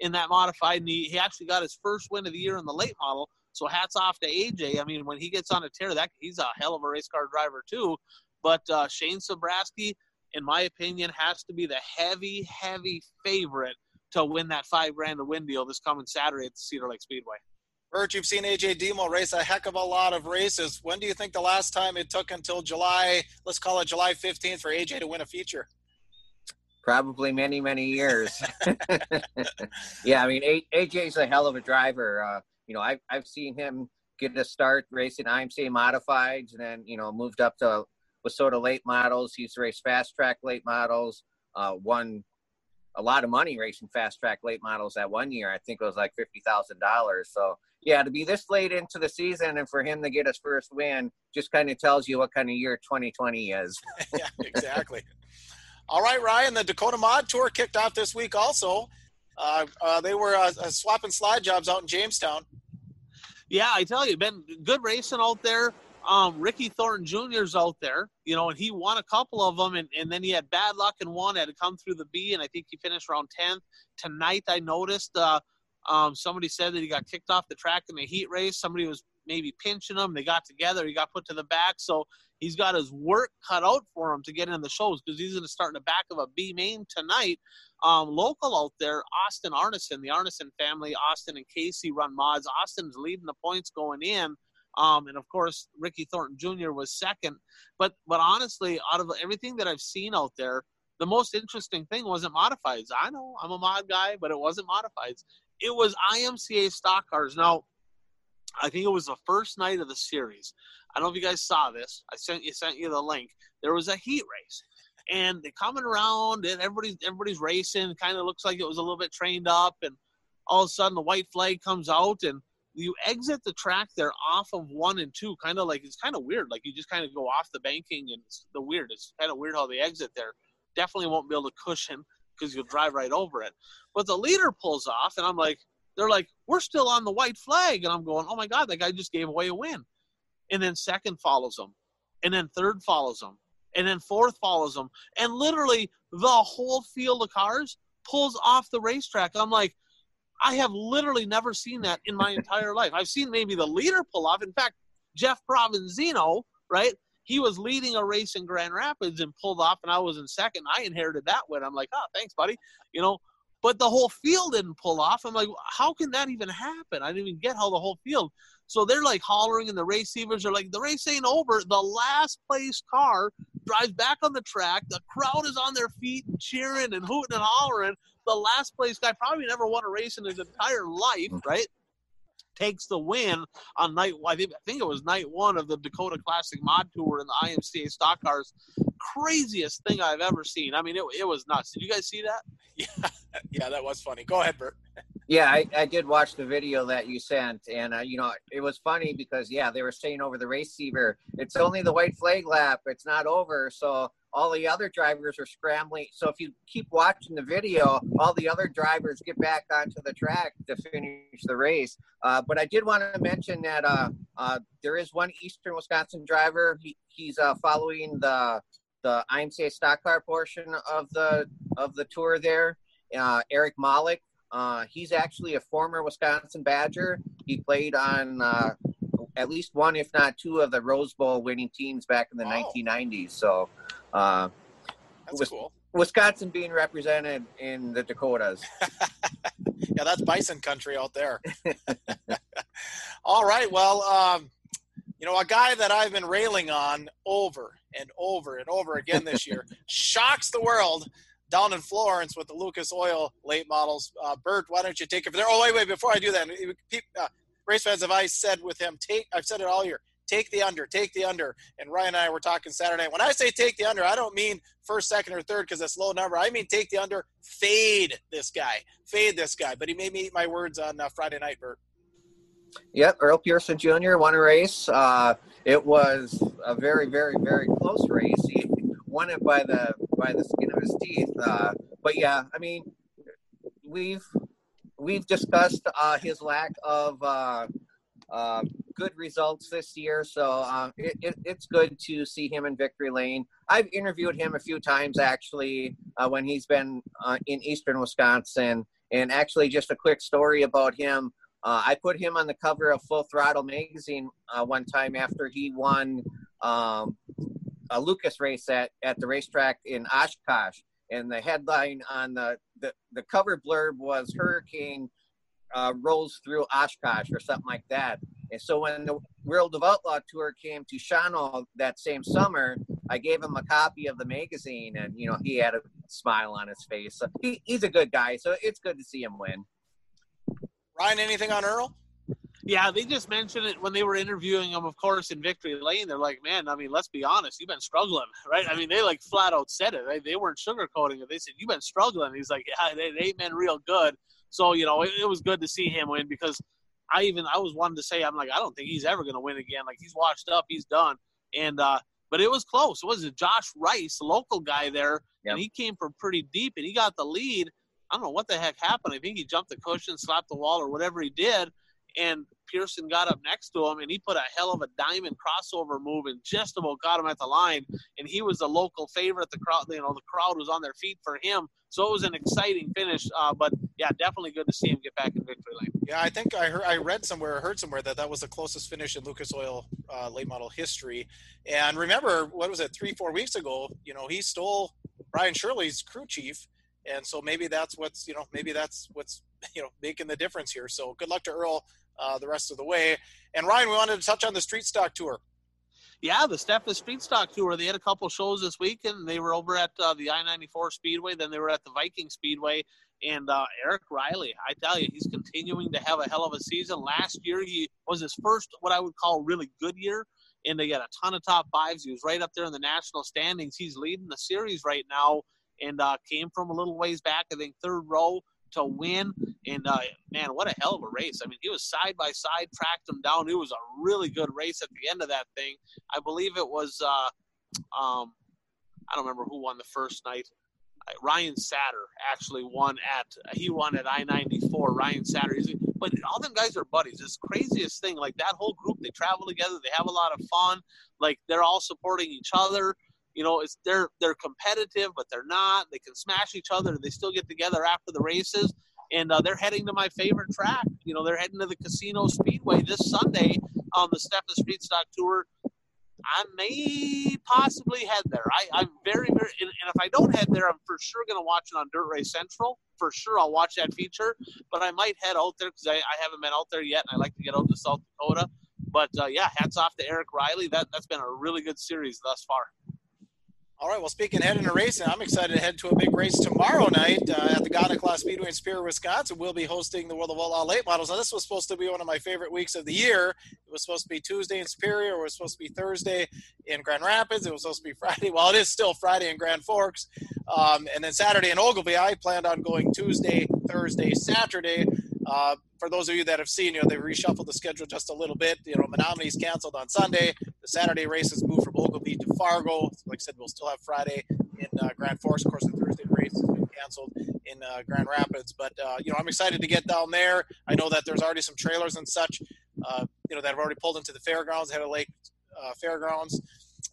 in that modified, and he, he actually got his first win of the year in the late model. So hats off to AJ. I mean, when he gets on a tear, that he's a hell of a race car driver too. But uh, Shane Sobraski, in my opinion, has to be the heavy, heavy favorite to win that five grand to win deal this coming Saturday at the Cedar Lake Speedway. Bert, you've seen AJ Diemel race a heck of a lot of races. When do you think the last time it took until July, let's call it July 15th, for AJ to win a feature? Probably many, many years. yeah, I mean, AJ's a hell of a driver. Uh, you know, I've, I've seen him get a start racing IMCA modifieds and then, you know, moved up to WISSOTA late models. He's raced fast track late models, uh, won a lot of money racing fast track late models that one year. I think it was like $50,000. So, yeah, to be this late into the season and for him to get his first win just kind of tells you what kind of year 2020 is. yeah, exactly. All right, Ryan, the Dakota Mod Tour kicked off this week also. Uh, uh, they were uh, uh, swapping slide jobs out in Jamestown. Yeah, I tell you, been good racing out there. Um, Ricky Thornton Jr.'s out there, you know, and he won a couple of them, and, and then he had bad luck in one, had to come through the B, and I think he finished around 10th. Tonight, I noticed uh, Um, somebody said that he got kicked off the track in the heat race. Somebody was maybe pinching him. They got together. He got put to the back. So he's got his work cut out for him to get in the shows because he's going to start in the back of a B main tonight. Um, local out there, Austin Arneson, the Arneson family, Austin and Casey run mods. Austin's leading the points going in. Um, and of course, Ricky Thornton Jr. was second. But but honestly, out of everything that I've seen out there, the most interesting thing wasn't modifieds. I know I'm a mod guy, but it wasn't modifieds. It was IMCA stock cars. Now, I think it was the first night of the series. I don't know if you guys saw this. I sent you sent you the link. There was a heat race, and they're coming around, and everybody's everybody's racing. Kind of looks like it was a little bit trained up, and all of a sudden the white flag comes out, and you exit the track there off of one and two. Kind of like it's kind of weird. Like you just kind of go off the banking, and it's the weird. It's kind of weird how they exit there. Definitely won't be able to cushion because you'll drive right over it. But the leader pulls off, and I'm like, they're like, we're still on the white flag. And I'm going, oh my God, that guy just gave away a win. And then second follows him. And then third follows him. And then fourth follows him. And literally the whole field of cars pulls off the racetrack. I'm like, I have literally never seen that in my entire life. I've seen maybe the leader pull off. In fact, Jeff Provinzino, right? He was leading a race in Grand Rapids and pulled off, and I was in second. I inherited that win. I'm like, oh, thanks, buddy. You know, but the whole field didn't pull off. I'm like, how can that even happen? I didn't even get how the whole field. So they're like hollering, and the receivers are like, the race ain't over. The last place car drives back on the track. The crowd is on their feet and cheering and hooting and hollering. The last place guy probably never won a race in his entire life, mm. right? Takes the win on night. I think, I think it was night one of the Dakota Classic Mod Tour in the IMCA Stock Cars. Craziest thing I've ever seen. I mean, it, it was nuts. Did you guys see that? Yeah, yeah, that was funny. Go ahead, Bert. Yeah, I, I did watch the video that you sent, and uh, you know it was funny because yeah, they were saying over the receiver, it's only the white flag lap, it's not over. So all the other drivers are scrambling. So if you keep watching the video, all the other drivers get back onto the track to finish the race. Uh, but I did want to mention that uh, uh, there is one Eastern Wisconsin driver. He, he's uh, following the the IMCA stock car portion of the of the tour there. Uh, Eric Malik. Uh, he's actually a former Wisconsin Badger. He played on at least one, if not two, of the Rose Bowl winning teams back in the wow. 1990s. So uh, that's was, cool. Wisconsin being represented in the Dakotas. yeah, that's bison country out there. All right. Well, um, you know, a guy that I've been railing on over and over and over again this year shocks the world down in Florence with the Lucas Oil late models. Uh, Bert, why don't you take it from there? Oh, wait, wait, before I do that, uh, race fans have I said with him, take, I've said it all year, take the under, take the under. And Ryan and I were talking Saturday. When I say take the under, I don't mean first, second, or third because it's low number. I mean take the under, fade this guy, fade this guy. But he made me eat my words on uh, Friday night, Bert. Yep, Earl Pearson Jr. won a race. Uh, it was a very, very, very close race. He won it by the by the skin of his teeth. Uh, but yeah, I mean, we've we've discussed uh, his lack of uh, uh, good results this year, so uh, it, it, it's good to see him in victory lane. I've interviewed him a few times actually uh, when he's been uh, in eastern Wisconsin, and actually just a quick story about him. Uh, I put him on the cover of Full Throttle magazine uh, one time after he won um, a Lucas race at, at the racetrack in Oshkosh, and the headline on the, the, the cover blurb was Hurricane uh, rolls through Oshkosh or something like that. And so when the World of Outlaw tour came to Shawano that same summer, I gave him a copy of the magazine, and you know he had a smile on his face. So he, he's a good guy, so it's good to see him win. Ryan, anything on Earl? Yeah, they just mentioned it when they were interviewing him, of course, in Victory Lane. They're like, man, I mean, let's be honest, you've been struggling, right? I mean, they like flat out said it. They, they weren't sugarcoating it. They said, you've been struggling. He's like, yeah, they, they ain't been real good. So you know, it, it was good to see him win because I even I was wanting to say I'm like I don't think he's ever going to win again. Like he's washed up, he's done. And uh, but it was close. It was it Josh Rice, local guy there, yep. and he came from pretty deep and he got the lead. I don't know what the heck happened. I think he jumped the cushion, slapped the wall, or whatever he did. And Pearson got up next to him, and he put a hell of a diamond crossover move and just about got him at the line. And he was the local favorite. The crowd, you know, the crowd was on their feet for him. So it was an exciting finish. Uh, but yeah, definitely good to see him get back in victory lane. Yeah, I think I heard, I read somewhere, heard somewhere that that was the closest finish in Lucas Oil uh, late model history. And remember, what was it, three, four weeks ago? You know, he stole Brian Shirley's crew chief, and so maybe that's what's you know maybe that's what's you know making the difference here. So good luck to Earl uh, the rest of the way. And Ryan, we wanted to touch on the street stock tour yeah, the Steffes Street Stock Tour. They had a couple shows this week, and They were over at uh, the I ninety four Speedway. Then they were at the Viking Speedway. And uh, Eric Riley, I tell you, he's continuing to have a hell of a season. Last year, he was his first, what I would call, really good year, and they got a ton of top fives. He was right up there in the national standings. He's leading the series right now, and uh, came from a little ways back. I think third row to win. And uh, man, what a hell of a race! I mean, he was side by side, tracked him down. It was a really good race at the end of that thing. I believe it was. Uh, um, I don't remember who won the first night. Ryan Satter actually won at he won at I ninety four. Ryan Satter, but all them guys are buddies. It's craziest thing. Like that whole group, they travel together. They have a lot of fun. Like they're all supporting each other you know, it's they're they're competitive, but they're not. They can smash each other. They still get together after the races, and uh, they're heading to my favorite track. You know, they're heading to the Casino Speedway this Sunday on the Step Steffes Street Stock Tour. I may possibly head there. I, am very, very, and, and, if I don't head there, I'm for sure going to watch it on Dirt Race Central. For sure, I'll watch that feature. But I might head out there because I, I, haven't been out there yet, and I like to get out to South Dakota. But uh, yeah, hats off to Eric Riley. That that's been a really good series thus far. All right. Well, speaking ahead into racing, I'm excited to head to a big race tomorrow night uh, at the Gondik Law Speedway in Superior, Wisconsin. We'll be hosting the World of Outlaw Late Models. Now, this was supposed to be one of my favorite weeks of the year. It was supposed to be Tuesday in Superior. It was supposed to be Thursday in Grand Rapids. It was supposed to be Friday. Well, it is still Friday in Grand Forks. Um, and then Saturday in Ogilvie. I planned on going Tuesday, Thursday, Saturday. Uh, for those of you that have seen, you know, they reshuffled the schedule just a little bit. You know, Menomonie canceled on Sunday. Saturday races moved from Ogilvie to Fargo. Like I said, we'll still have Friday in uh, Grand Forks. Of course, the Thursday race has been canceled in uh, Grand Rapids. But, uh, you know, I'm excited to get down there. I know that there's already some trailers and such, uh, you know, that have already pulled into the fairgrounds, Head of Lake uh, Fairgrounds.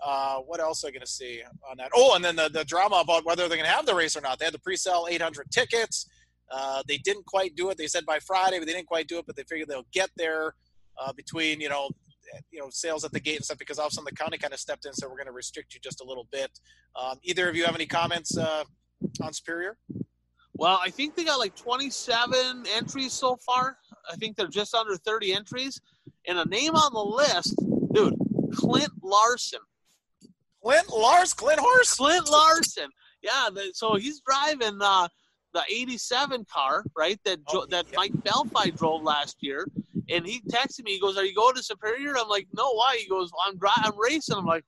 Uh, what else are I going to see on that? Oh, and then the, the drama about whether they're going to have the race or not. They had the pre-sell 800 tickets. Uh, they didn't quite do it. They said by Friday, but they didn't quite do it. But they figured they'll get there uh, between you know, you know, sales at the gate and stuff. Because all of a sudden the county kind of stepped in, so we're going to restrict you just a little bit. Um, either of you have any comments uh, on Superior? Well, I think they got like 27 entries so far. I think they're just under 30 entries, and a name on the list, dude, Clint Larson. Clint Lars, Clint Horse, Clint Larson. Yeah, the, so he's driving. Uh, the 87 car, right? That oh, that. Mike Belfi drove last year, and he texted me. He goes, "Are you going to Superior?" I'm like, "No, why?" He goes, "I'm dri- I'm racing." I'm like,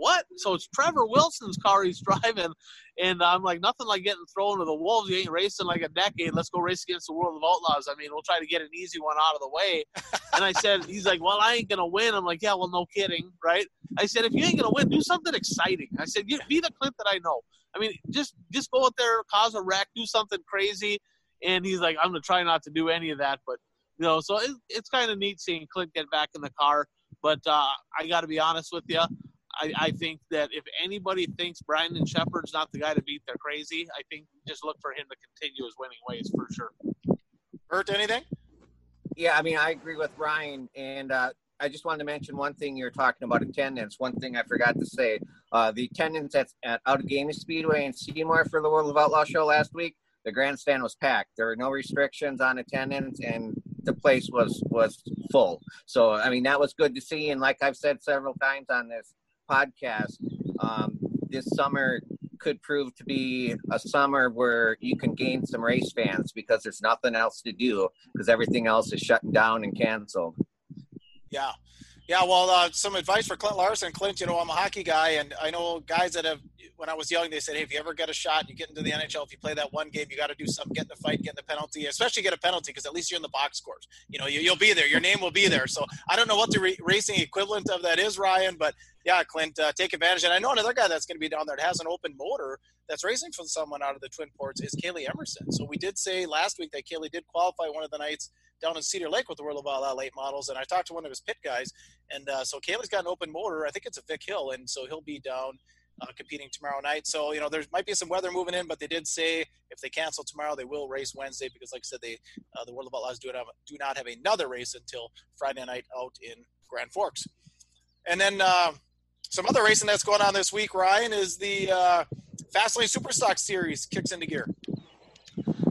"What?" So it's Trevor Wilson's car he's driving, and I'm like, "Nothing like getting thrown to the wolves. You ain't racing like a decade. Let's go race against the World of Outlaws. I mean, we'll try to get an easy one out of the way." and I said, "He's like, well, I ain't gonna win." I'm like, "Yeah, well, no kidding, right?" I said, "If you ain't gonna win, do something exciting." I said, "Be the Clint that I know." I mean, just just go out there, cause a wreck, do something crazy. And he's like, I'm gonna try not to do any of that, but you know, so it, it's kind of neat seeing Clint get back in the car. But uh, I got to be honest with you. I, I, think that if anybody thinks Brandon Sheppard's not the guy to beat, they're crazy. I think just look for him to continue his winning ways for sure. Hurt anything? Yeah, I mean, I agree with Ryan, and uh, I just wanted to mention one thing you're talking about attendance. One thing I forgot to say: uh, the attendance at, at Outagamie Speedway in Seymour for the World of Outlaw show last week, the grandstand was packed. There were no restrictions on attendance, and the place was was full. So I mean, that was good to see. And like I've said several times on this podcast, um, this summer could prove to be a summer where you can gain some race fans because there's nothing else to do because everything else is shutting down and canceled. Yeah. Yeah, well, uh, some advice for Clint Larson. Clint, you know, I'm a hockey guy, and I know guys that have, when I was young, they said, hey, if you ever get a shot, you get into the NHL, if you play that one game, you got to do something, get in the fight, get in the penalty, especially get a penalty, because at least you're in the box scores. You know, you, will be there. Your name will be there. So I don't know what the re- racing equivalent of that is, Ryan, but yeah, Clint, uh, take advantage. And I know another guy that's going to be down there that has an open motor that's racing for someone out of the Twin Ports is Kaylee Emerson. So we did say last week that Kaylee did qualify one of the nights – down in Cedar Lake with the World of Outlaw late models, and I talked to one of his pit guys, and uh, so Kaylee's got an open motor. I think it's a Vic Hill, and so he'll be down uh, competing tomorrow night. So you know there might be some weather moving in, but they did say if they cancel tomorrow, they will race Wednesday because, like I said, they uh, the World of Outlaws do not have, do not have another race until Friday night out in Grand Forks. And then uh, some other racing that's going on this week, Ryan, is the uh, Fastlane Superstock Series kicks into gear.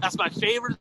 That's my favorite.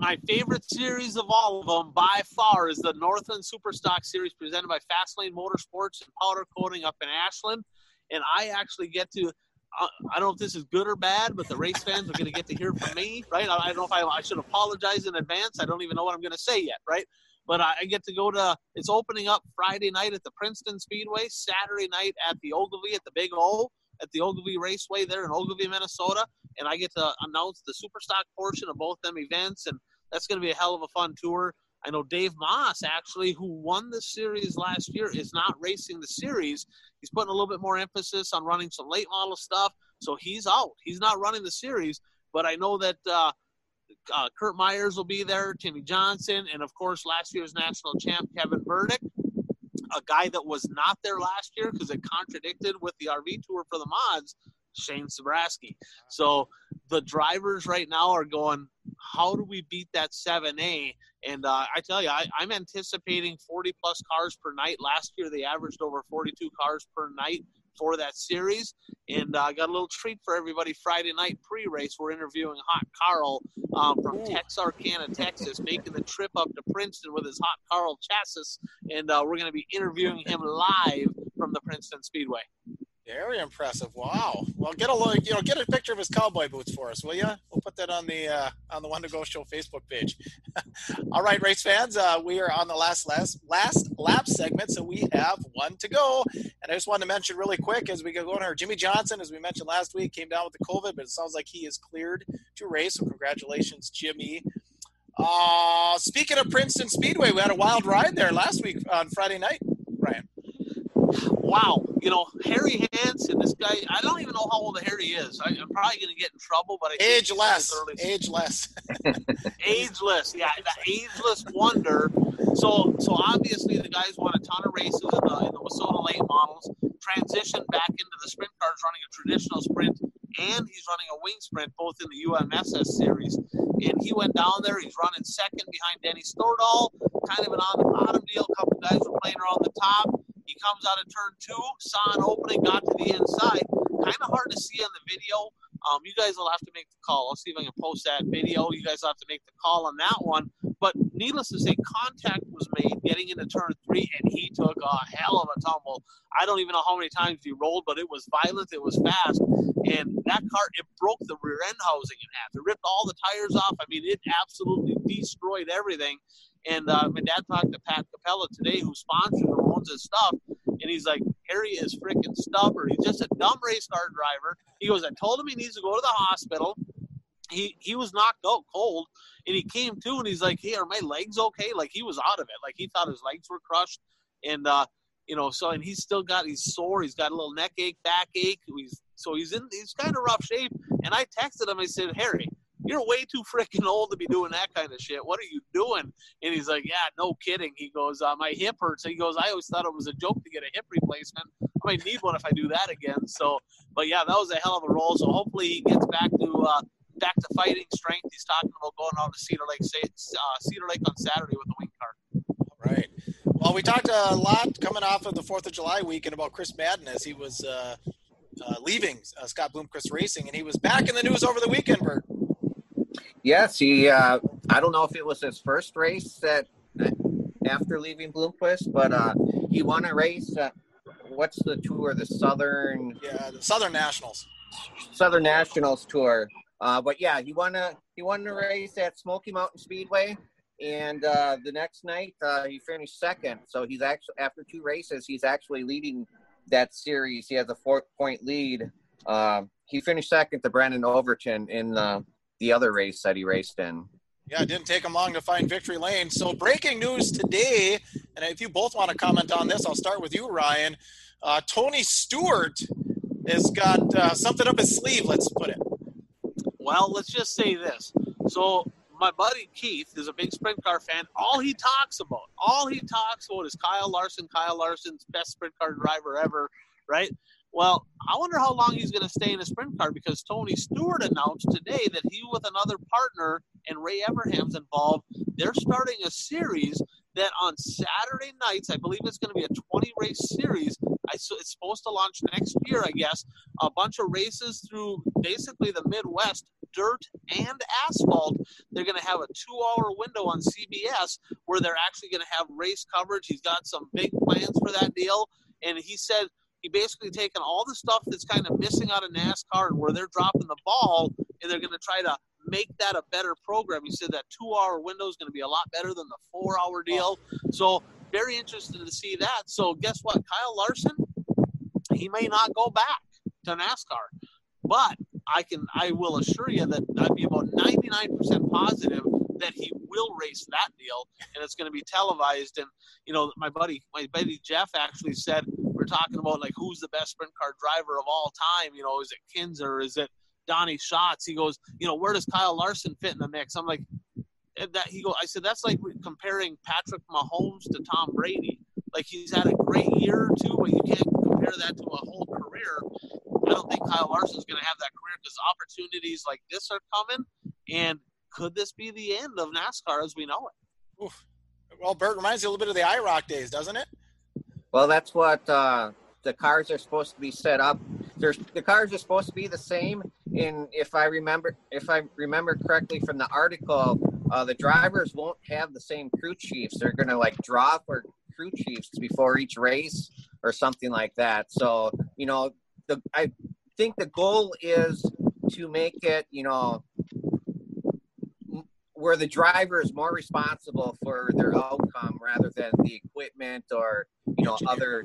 My favorite series of all of them by far is the Northland Superstock Series presented by Fastlane Motorsports and Powder Coating up in Ashland. And I actually get to uh, I don't know if this is good or bad, but the race fans are going to get to hear from me, right? I don't know if I, I should apologize in advance. I don't even know what I'm going to say yet, right? But I get to go to, it's opening up Friday night at the Princeton Speedway, Saturday night at the Ogilvie at the Big O, at the Ogilvie Raceway there in Ogilvie, Minnesota. And I get to announce the Superstock portion of both them events. And that's going to be a hell of a fun tour. I know Dave Moss, actually, who won the series last year, is not racing the series. He's putting a little bit more emphasis on running some late model stuff. So he's out. He's not running the series. But I know that uh, uh, Kurt Myers will be there, Timmy Johnson, and of course, last year's national champ, Kevin Burdick, a guy that was not there last year because it contradicted with the RV tour for the mods, Shane Sabraski. So the drivers right now are going, how do we beat that 7A? And uh, I tell you, I, I'm anticipating 40 plus cars per night. Last year, they averaged over 42 cars per night for that series. And I uh, got a little treat for everybody Friday night pre race. We're interviewing Hot Carl um, from Texarkana, Texas, making the trip up to Princeton with his Hot Carl chassis. And uh, we're going to be interviewing him live from the Princeton Speedway. Very impressive. Wow. Well, get a look. You know, get a picture of his cowboy boots for us, will you? We'll put that on the uh, on the One to Go Show Facebook page. All right, race fans. Uh, we are on the last last last lap segment, so we have one to go. And I just wanted to mention really quick as we go on here, Jimmy Johnson, as we mentioned last week, came down with the COVID, but it sounds like he is cleared to race. So congratulations, Jimmy. Uh, speaking of Princeton Speedway, we had a wild ride there last week on Friday night, wow, you know, Harry Hansen, this guy, I don't even know how old Harry is. I, am probably going to get in trouble, but I ageless, ageless, ageless, yeah, the ageless wonder. So, so obviously the guys won a ton of races in the, in the WISSOTA late models, transitioned back into the sprint cars, running a traditional sprint, and he's running a wing sprint, both in the UMSS series. And he went down there. He's running second behind Denny Stordahl, kind of an on the bottom deal. A couple guys were playing around the top comes out of turn two, saw an opening, got to the inside. Kind of hard to see on the video. Um, you guys will have to make the call. I'll see if I can post that video. You guys have to make the call on that one. But needless to say, contact was made getting into turn three, and he took a hell of a tumble. I don't even know how many times he rolled, but it was violent. It was fast, and that car it broke the rear end housing in half. It ripped all the tires off. I mean, it absolutely destroyed everything. And uh, my dad talked to Pat Capella today, who sponsors and owns his stuff, and he's like, Harry is freaking stubborn. He's just a dumb race car driver. He goes, I told him he needs to go to the hospital. He he was knocked out cold, and he came to, and he's like, Hey, are my legs okay? Like he was out of it. Like he thought his legs were crushed, and uh, you know, so and he's still got he's sore. He's got a little neck ache, back ache. He's so he's in he's kind of rough shape. And I texted him. I said, Harry, you're way too freaking old to be doing that kind of shit. What are you doing? And he's like, yeah, no kidding. He goes, uh, my hip hurts. He goes, I always thought it was a joke to get a hip replacement. I might need one if I do that again. So, but yeah, that was a hell of a roll. So hopefully he gets back to uh, back to fighting strength. He's talking about going out to Cedar Lake, uh, Cedar Lake on Saturday with the wing car. Right. Well, we talked a lot coming off of the Fourth of July weekend about Chris Madden as he was uh, uh, leaving uh, Scott Bloomquist Racing, and he was back in the news over the weekend, Bert. Yes, he. Uh, I don't know if it was his first race that after leaving Bloomquist, but uh, he won a race. At, what's the tour? The Southern. Yeah, the Southern Nationals. Southern Nationals tour. Uh, but yeah, he won a he won the race at Smoky Mountain Speedway, and uh, the next night uh, he finished second. So he's actually after two races, he's actually leading that series. He has a four point lead. Uh, he finished second to Brandon Overton in uh, the other race that he raced in. Yeah, it didn't take him long to find victory lane. So, breaking news today, and if you both want to comment on this, I'll start with you, Ryan. Uh, Tony Stewart has got uh, something up his sleeve, let's put it. Well, let's just say this. So, my buddy Keith is a big sprint car fan. All he talks about, all he talks about is Kyle Larson. Kyle Larson's best sprint car driver ever, right? Well, I wonder how long he's going to stay in a sprint car because Tony Stewart announced today that he, with another partner, and Ray Evernham's involved, they're starting a series that on Saturday nights, I believe it's going to be a 20 race series. I, so it's supposed to launch next year, I guess. A bunch of races through basically the Midwest, dirt and asphalt. They're going to have a two hour window on CBS where they're actually going to have race coverage. He's got some big plans for that deal. And he said he basically taken all the stuff that's kind of missing out of NASCAR and where they're dropping the ball, and they're going to try to make that a better program. He said that two hour window is going to be a lot better than the four hour deal. So, very interested to see that. So, guess what? Kyle Larson, he may not go back to NASCAR, but I can, I will assure you that I'd be about 99% positive that he will race that deal and it's going to be televised. And, you know, my buddy, my buddy Jeff actually said, we're talking about like who's the best sprint car driver of all time. You know, is it Kinser? Is it Donnie Schatz? He goes, you know, where does Kyle Larson fit in the mix? I'm like, eh, that he go. I said that's like comparing Patrick Mahomes to Tom Brady. Like he's had a great year or two, but you can't compare that to a whole career. I don't think Kyle Larson's going to have that career because opportunities like this are coming. And could this be the end of NASCAR as we know it? Oof. Well, Bert reminds you a little bit of the IROC days, doesn't it? Well, that's what uh, the cars are supposed to be set up. There's the cars are supposed to be the same. And if I remember, if I remember correctly from the article, uh, the drivers won't have the same crew chiefs. They're going to like draw for crew chiefs before each race or something like that. So you know, the I think the goal is to make it, you know, where the driver is more responsible for their outcome rather than the equipment or you know other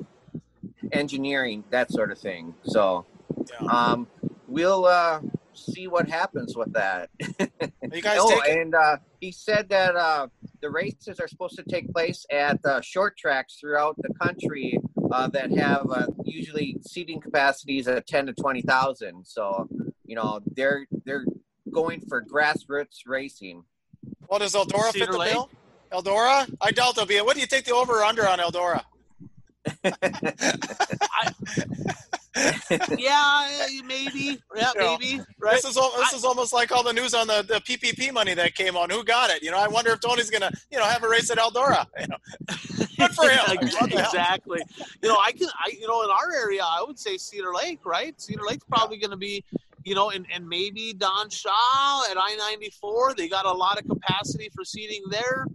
engineering that sort of thing. So yeah. um, we'll uh, see what happens with that. You guys oh, and uh, he said that uh, the races are supposed to take place at uh, short tracks throughout the country uh, that have uh, usually seating capacities of 10 to 20,000 so you know they're they're going for grassroots racing what does Eldora Cedar fit the Lake? bill? Eldora? I doubt there'll be. What do you think the over or under on Eldora? I, yeah, maybe. Yeah, you maybe. Know, right. This is this I, is almost like all the news on the, the PPP money that came on. Who got it? You know, I wonder if Tony's gonna, you know, have a race at Eldora. You know, good for him. exactly. You know, I can. I you know, in our area, I would say Cedar Lake. Right. Cedar Lake's probably going to be you know, and, and maybe Don Shaw at I 94, they got a lot of capacity for seating there.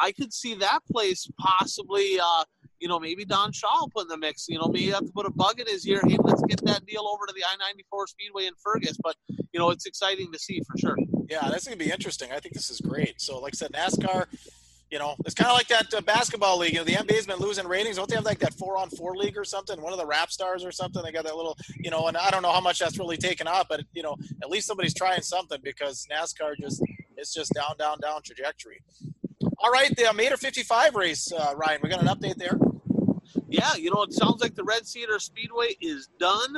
I could see that place possibly, uh, you know, maybe Don Shaw put in the mix. You know, maybe you have to put a bug in his ear. Hey, let's get that deal over to the I 94 Speedway in Fergus. But, you know, it's exciting to see for sure. Yeah, that's going to be interesting. I think this is great. So, like I said, NASCAR you know, it's kind of like that uh, basketball league. You know, the NBA's been losing ratings. Don't they have like that four on four league or something? One of the rap stars or something. They got that little, you know, and I don't know how much that's really taken off, but you know, at least somebody's trying something because NASCAR just it's just down, down, down trajectory. All right, the Mater 55 race, uh, Ryan. We got an update there. Yeah, you know, it sounds like the Red Cedar Speedway is done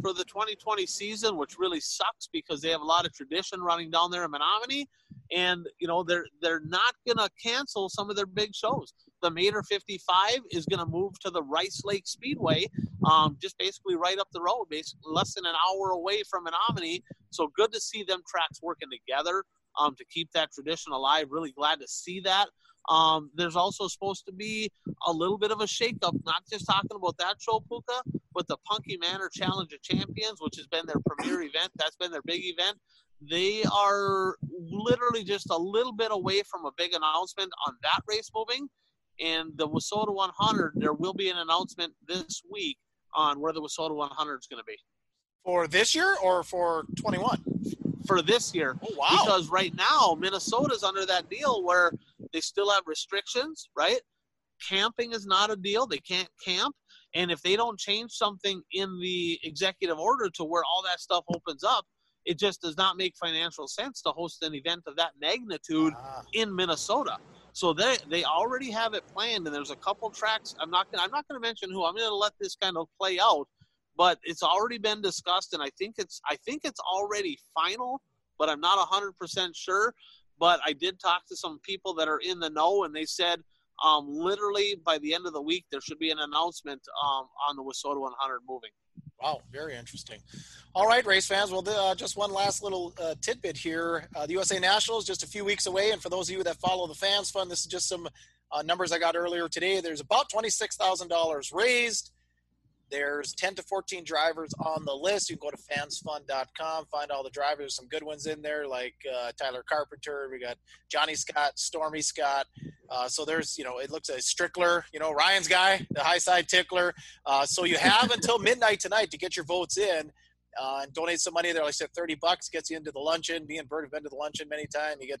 for the 2020 season, which really sucks because they have a lot of tradition running down there in Menomonie and you know they're they're not going to cancel some of their big shows. The Mater 55 is going to move to the Rice Lake Speedway, um, just basically right up the road, basically less than an hour away from Menomonie. So good to see them tracks working together um, to keep that tradition alive. Really glad to see that. Um, there's also supposed to be a little bit of a shakeup, not just talking about that show, Pooka, but the Punky Manor Challenge of Champions, which has been their premier event. That's been their big event. They are literally just a little bit away from a big announcement on that race moving. And the WISSOTA 100, there will be an announcement this week on where the WISSOTA 100 is going to be. For this year or for 21? For this year. Oh, wow. Because right now, Minnesota's under that deal where they still have restrictions, right? Camping is not a deal. They can't camp. And if they don't change something in the executive order to where all that stuff opens up, it just does not make financial sense to host an event of that magnitude ah. in Minnesota. So they they already have it planned, and there's a couple tracks. I'm not gonna, I'm not going to mention who. I'm going to let this kind of play out, but it's already been discussed, and I think it's I think it's already final, but I'm not 100 percent sure. But I did talk to some people that are in the know, and they said Um, literally by the end of the week, there should be an announcement um, on the WISSOTA 100 moving. Wow, very interesting. All right, race fans. Well, uh, just one last little uh, tidbit here. Uh, the USA Nationals just a few weeks away, and for those of you that follow the Fans Fund, this is just some uh, numbers I got earlier today. There's about twenty-six thousand dollars raised. There's 10 to 14 drivers on the list. You can go to fansfund.com, find all the drivers. There's some good ones in there, like uh, Tyler Carpenter. We got Johnny Scott, Stormy Scott. Uh, so there's, you know, it looks like Strickler, you know, Ryan's guy, the high side tickler. Uh, so you have until midnight tonight to get your votes in. Uh, and donate some money there. Like I said, 30 bucks gets you into the luncheon. Me and Bert have been to the luncheon many times. You get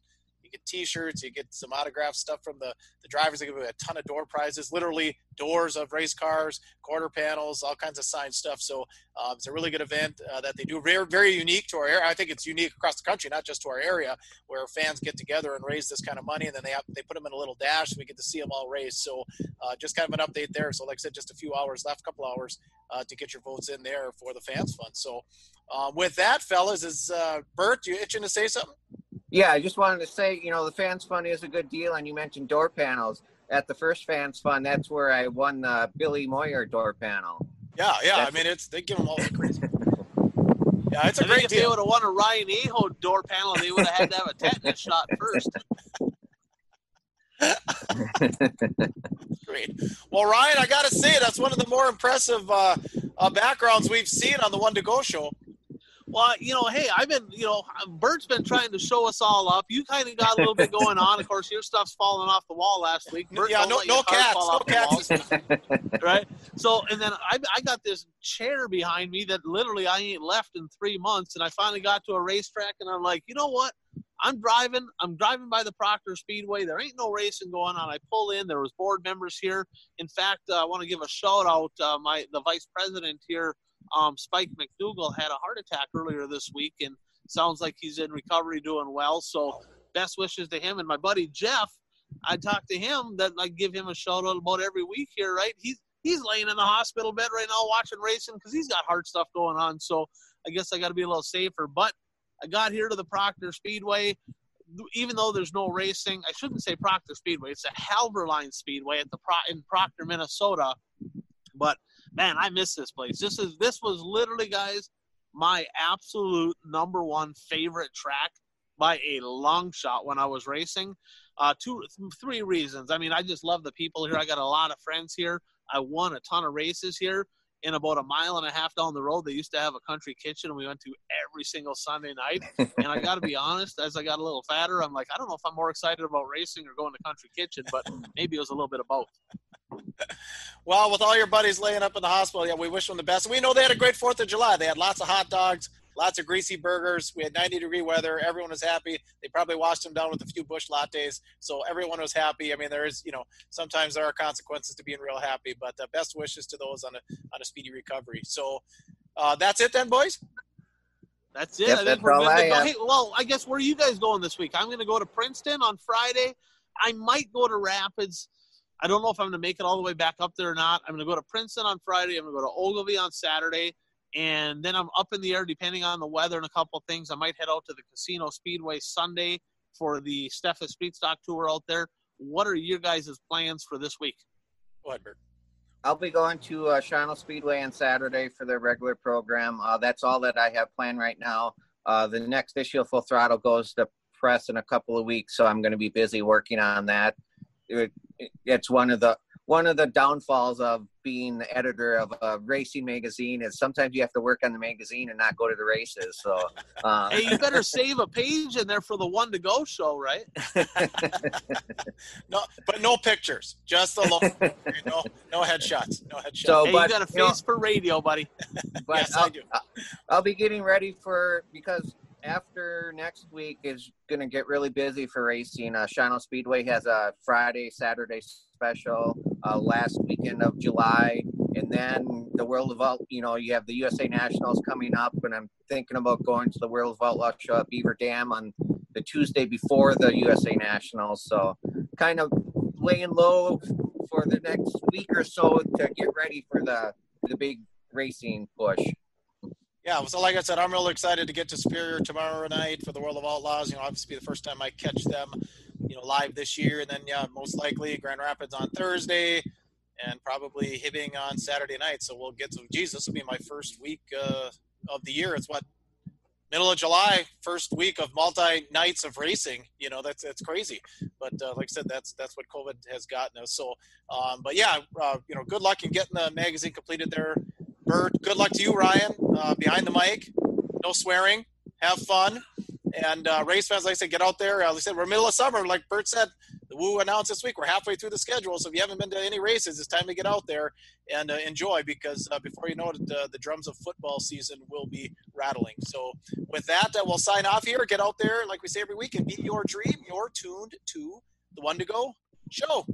get T-shirts, you get some autograph stuff from the, the drivers. They give away a ton of door prizes, literally doors of race cars, quarter panels, all kinds of signed stuff. So um, it's a really good event uh, that they do. Very very unique to our area. I think it's unique across the country, not just to our area, where fans get together and raise this kind of money, and then they have, they put them in a little dash. So we get to see them all race. So uh, just kind of an update there. So like I said, just a few hours left, couple hours uh, to get your votes in there for the fans fund. So um, with that, fellas, is uh, Bert you itching to say something? Yeah, I just wanted to say, you know, the Fans Fund is a good deal, and you mentioned door panels. At the first Fans Fund, that's where I won the Billy Moyer door panel. Yeah, yeah. That's I mean, it's they give them all the crazy. yeah, it's a I great if deal. they would have won a Ryan Aho door panel, they would have had to have a tetanus shot first. Great. Well, Ryan, I got to say that's one of the more impressive uh, uh, backgrounds we've seen on the One to Go show. Well, you know, hey, I've been, you know, Bert's been trying to show us all up. You kind of got a little bit going on. Of course, your stuff's falling off the wall last week. Bert yeah, no, no cats, no cats. right? So, and then I, I got this chair behind me that literally I ain't left in three months, and I finally got to a racetrack, and I'm like, you know what? I'm driving. I'm driving by the Proctor Speedway. There ain't no racing going on. I pull in. There was board members here. In fact, uh, I want to give a shout out. Uh, my the vice president here um, Spike McDougal had a heart attack earlier this week, and sounds like he's in recovery, doing well. So best wishes to him and my buddy Jeff. I talked to him that I give him a shout out about every week here, right? He's he's laying in the hospital bed right now watching racing because he's got heart stuff going on. So I guess I got to be a little safer. But I got here to the Proctor Speedway. Even though there's no racing, I shouldn't say Proctor Speedway. It's a Halberline Speedway at the Pro- in Proctor, Minnesota. But man, I miss this place. This is this was literally, guys, my absolute number one favorite track by a long shot when I was racing. Uh, two, three reasons. I mean, I just love the people here. I got a lot of friends here. I won a ton of races here. In about a mile and a half down the road, they used to have a country kitchen, and we went to every single Sunday night. and I got to be honest, as I got a little fatter, I'm like, I don't know if I'm more excited about racing or going to country kitchen, but maybe it was a little bit of both well, with all your buddies laying up in the hospital, yeah, we wish them the best. We know they had a great Fourth of July. They had lots of hot dogs, lots of greasy burgers. We had 90 degree weather. Everyone was happy. They probably washed them down with a few Busch Lattes, so everyone was happy. I mean, there is, you know, sometimes there are consequences to being real happy, but uh, best wishes to those on a on a speedy recovery. So uh, that's it then, boys. That's it. Yep, I think we're good to go. Hey, well, I guess where are you guys going this week? I'm going to go to Princeton on Friday. I might go to Rapids. I don't know if I'm going to make it all the way back up there or not. I'm going to go to Princeton on Friday. I'm going to go to Ogilvie on Saturday. And then I'm up in the air depending on the weather and a couple of things. I might head out to the Casino Speedway Sunday for the Steffes Speedstock Tour out there. What are your guys' plans for this week? Go ahead, Bert. I'll be going to uh, Shawano Speedway on Saturday for their regular program. Uh, that's all that I have planned right now. Uh, the next issue of Full Throttle goes to press in a couple of weeks, so I'm going to be busy working on that it, it's one of the one of the downfalls of being the editor of a racing magazine is sometimes you have to work on the magazine and not go to the races. So, um, hey, you better save a page in there for the one to go show, right? no, but no pictures, just the logo. no, no headshots, no headshots. So, hey, but, you got a face you know, for radio, buddy. But yes, I'll, I do. I'll be getting ready for because after next week is going to get really busy for racing. Uh, Shawano Speedway has a Friday, Saturday special uh, last weekend of July, and then the World of Out. You know, you have the USA Nationals coming up, and I'm thinking about going to the World of Outlaw show at Beaver Dam on the Tuesday before the USA Nationals. So, kind of laying low for the next week or so to get ready for the the big racing push yeah, so like I said, I'm really excited to get to Superior tomorrow night for the World of Outlaws. You know, obviously the first time I catch them. You know, live this year, and then yeah, most likely Grand Rapids on Thursday, and probably Hibbing on Saturday night. So we'll get to. Jesus, this will be my first week uh, of the year. It's what middle of July, first week of multi nights of racing. You know, that's that's crazy. But uh, like I said, that's that's what COVID has gotten us. So, um, but yeah, uh, you know, good luck in getting the magazine completed there, Bert. Good luck to you, Ryan, uh, behind the mic. No swearing. Have fun. And uh, race fans, like I said, get out there. Like I said, we're middle of summer. Like Bert said, the Woo announced this week. We're halfway through the schedule, so if you haven't been to any races, it's time to get out there and uh, enjoy because uh, before you know it, uh, the drums of football season will be rattling. So with that, uh, we'll sign off here. Get out there, like we say every week, and be your dream. You're tuned to the One to Go show.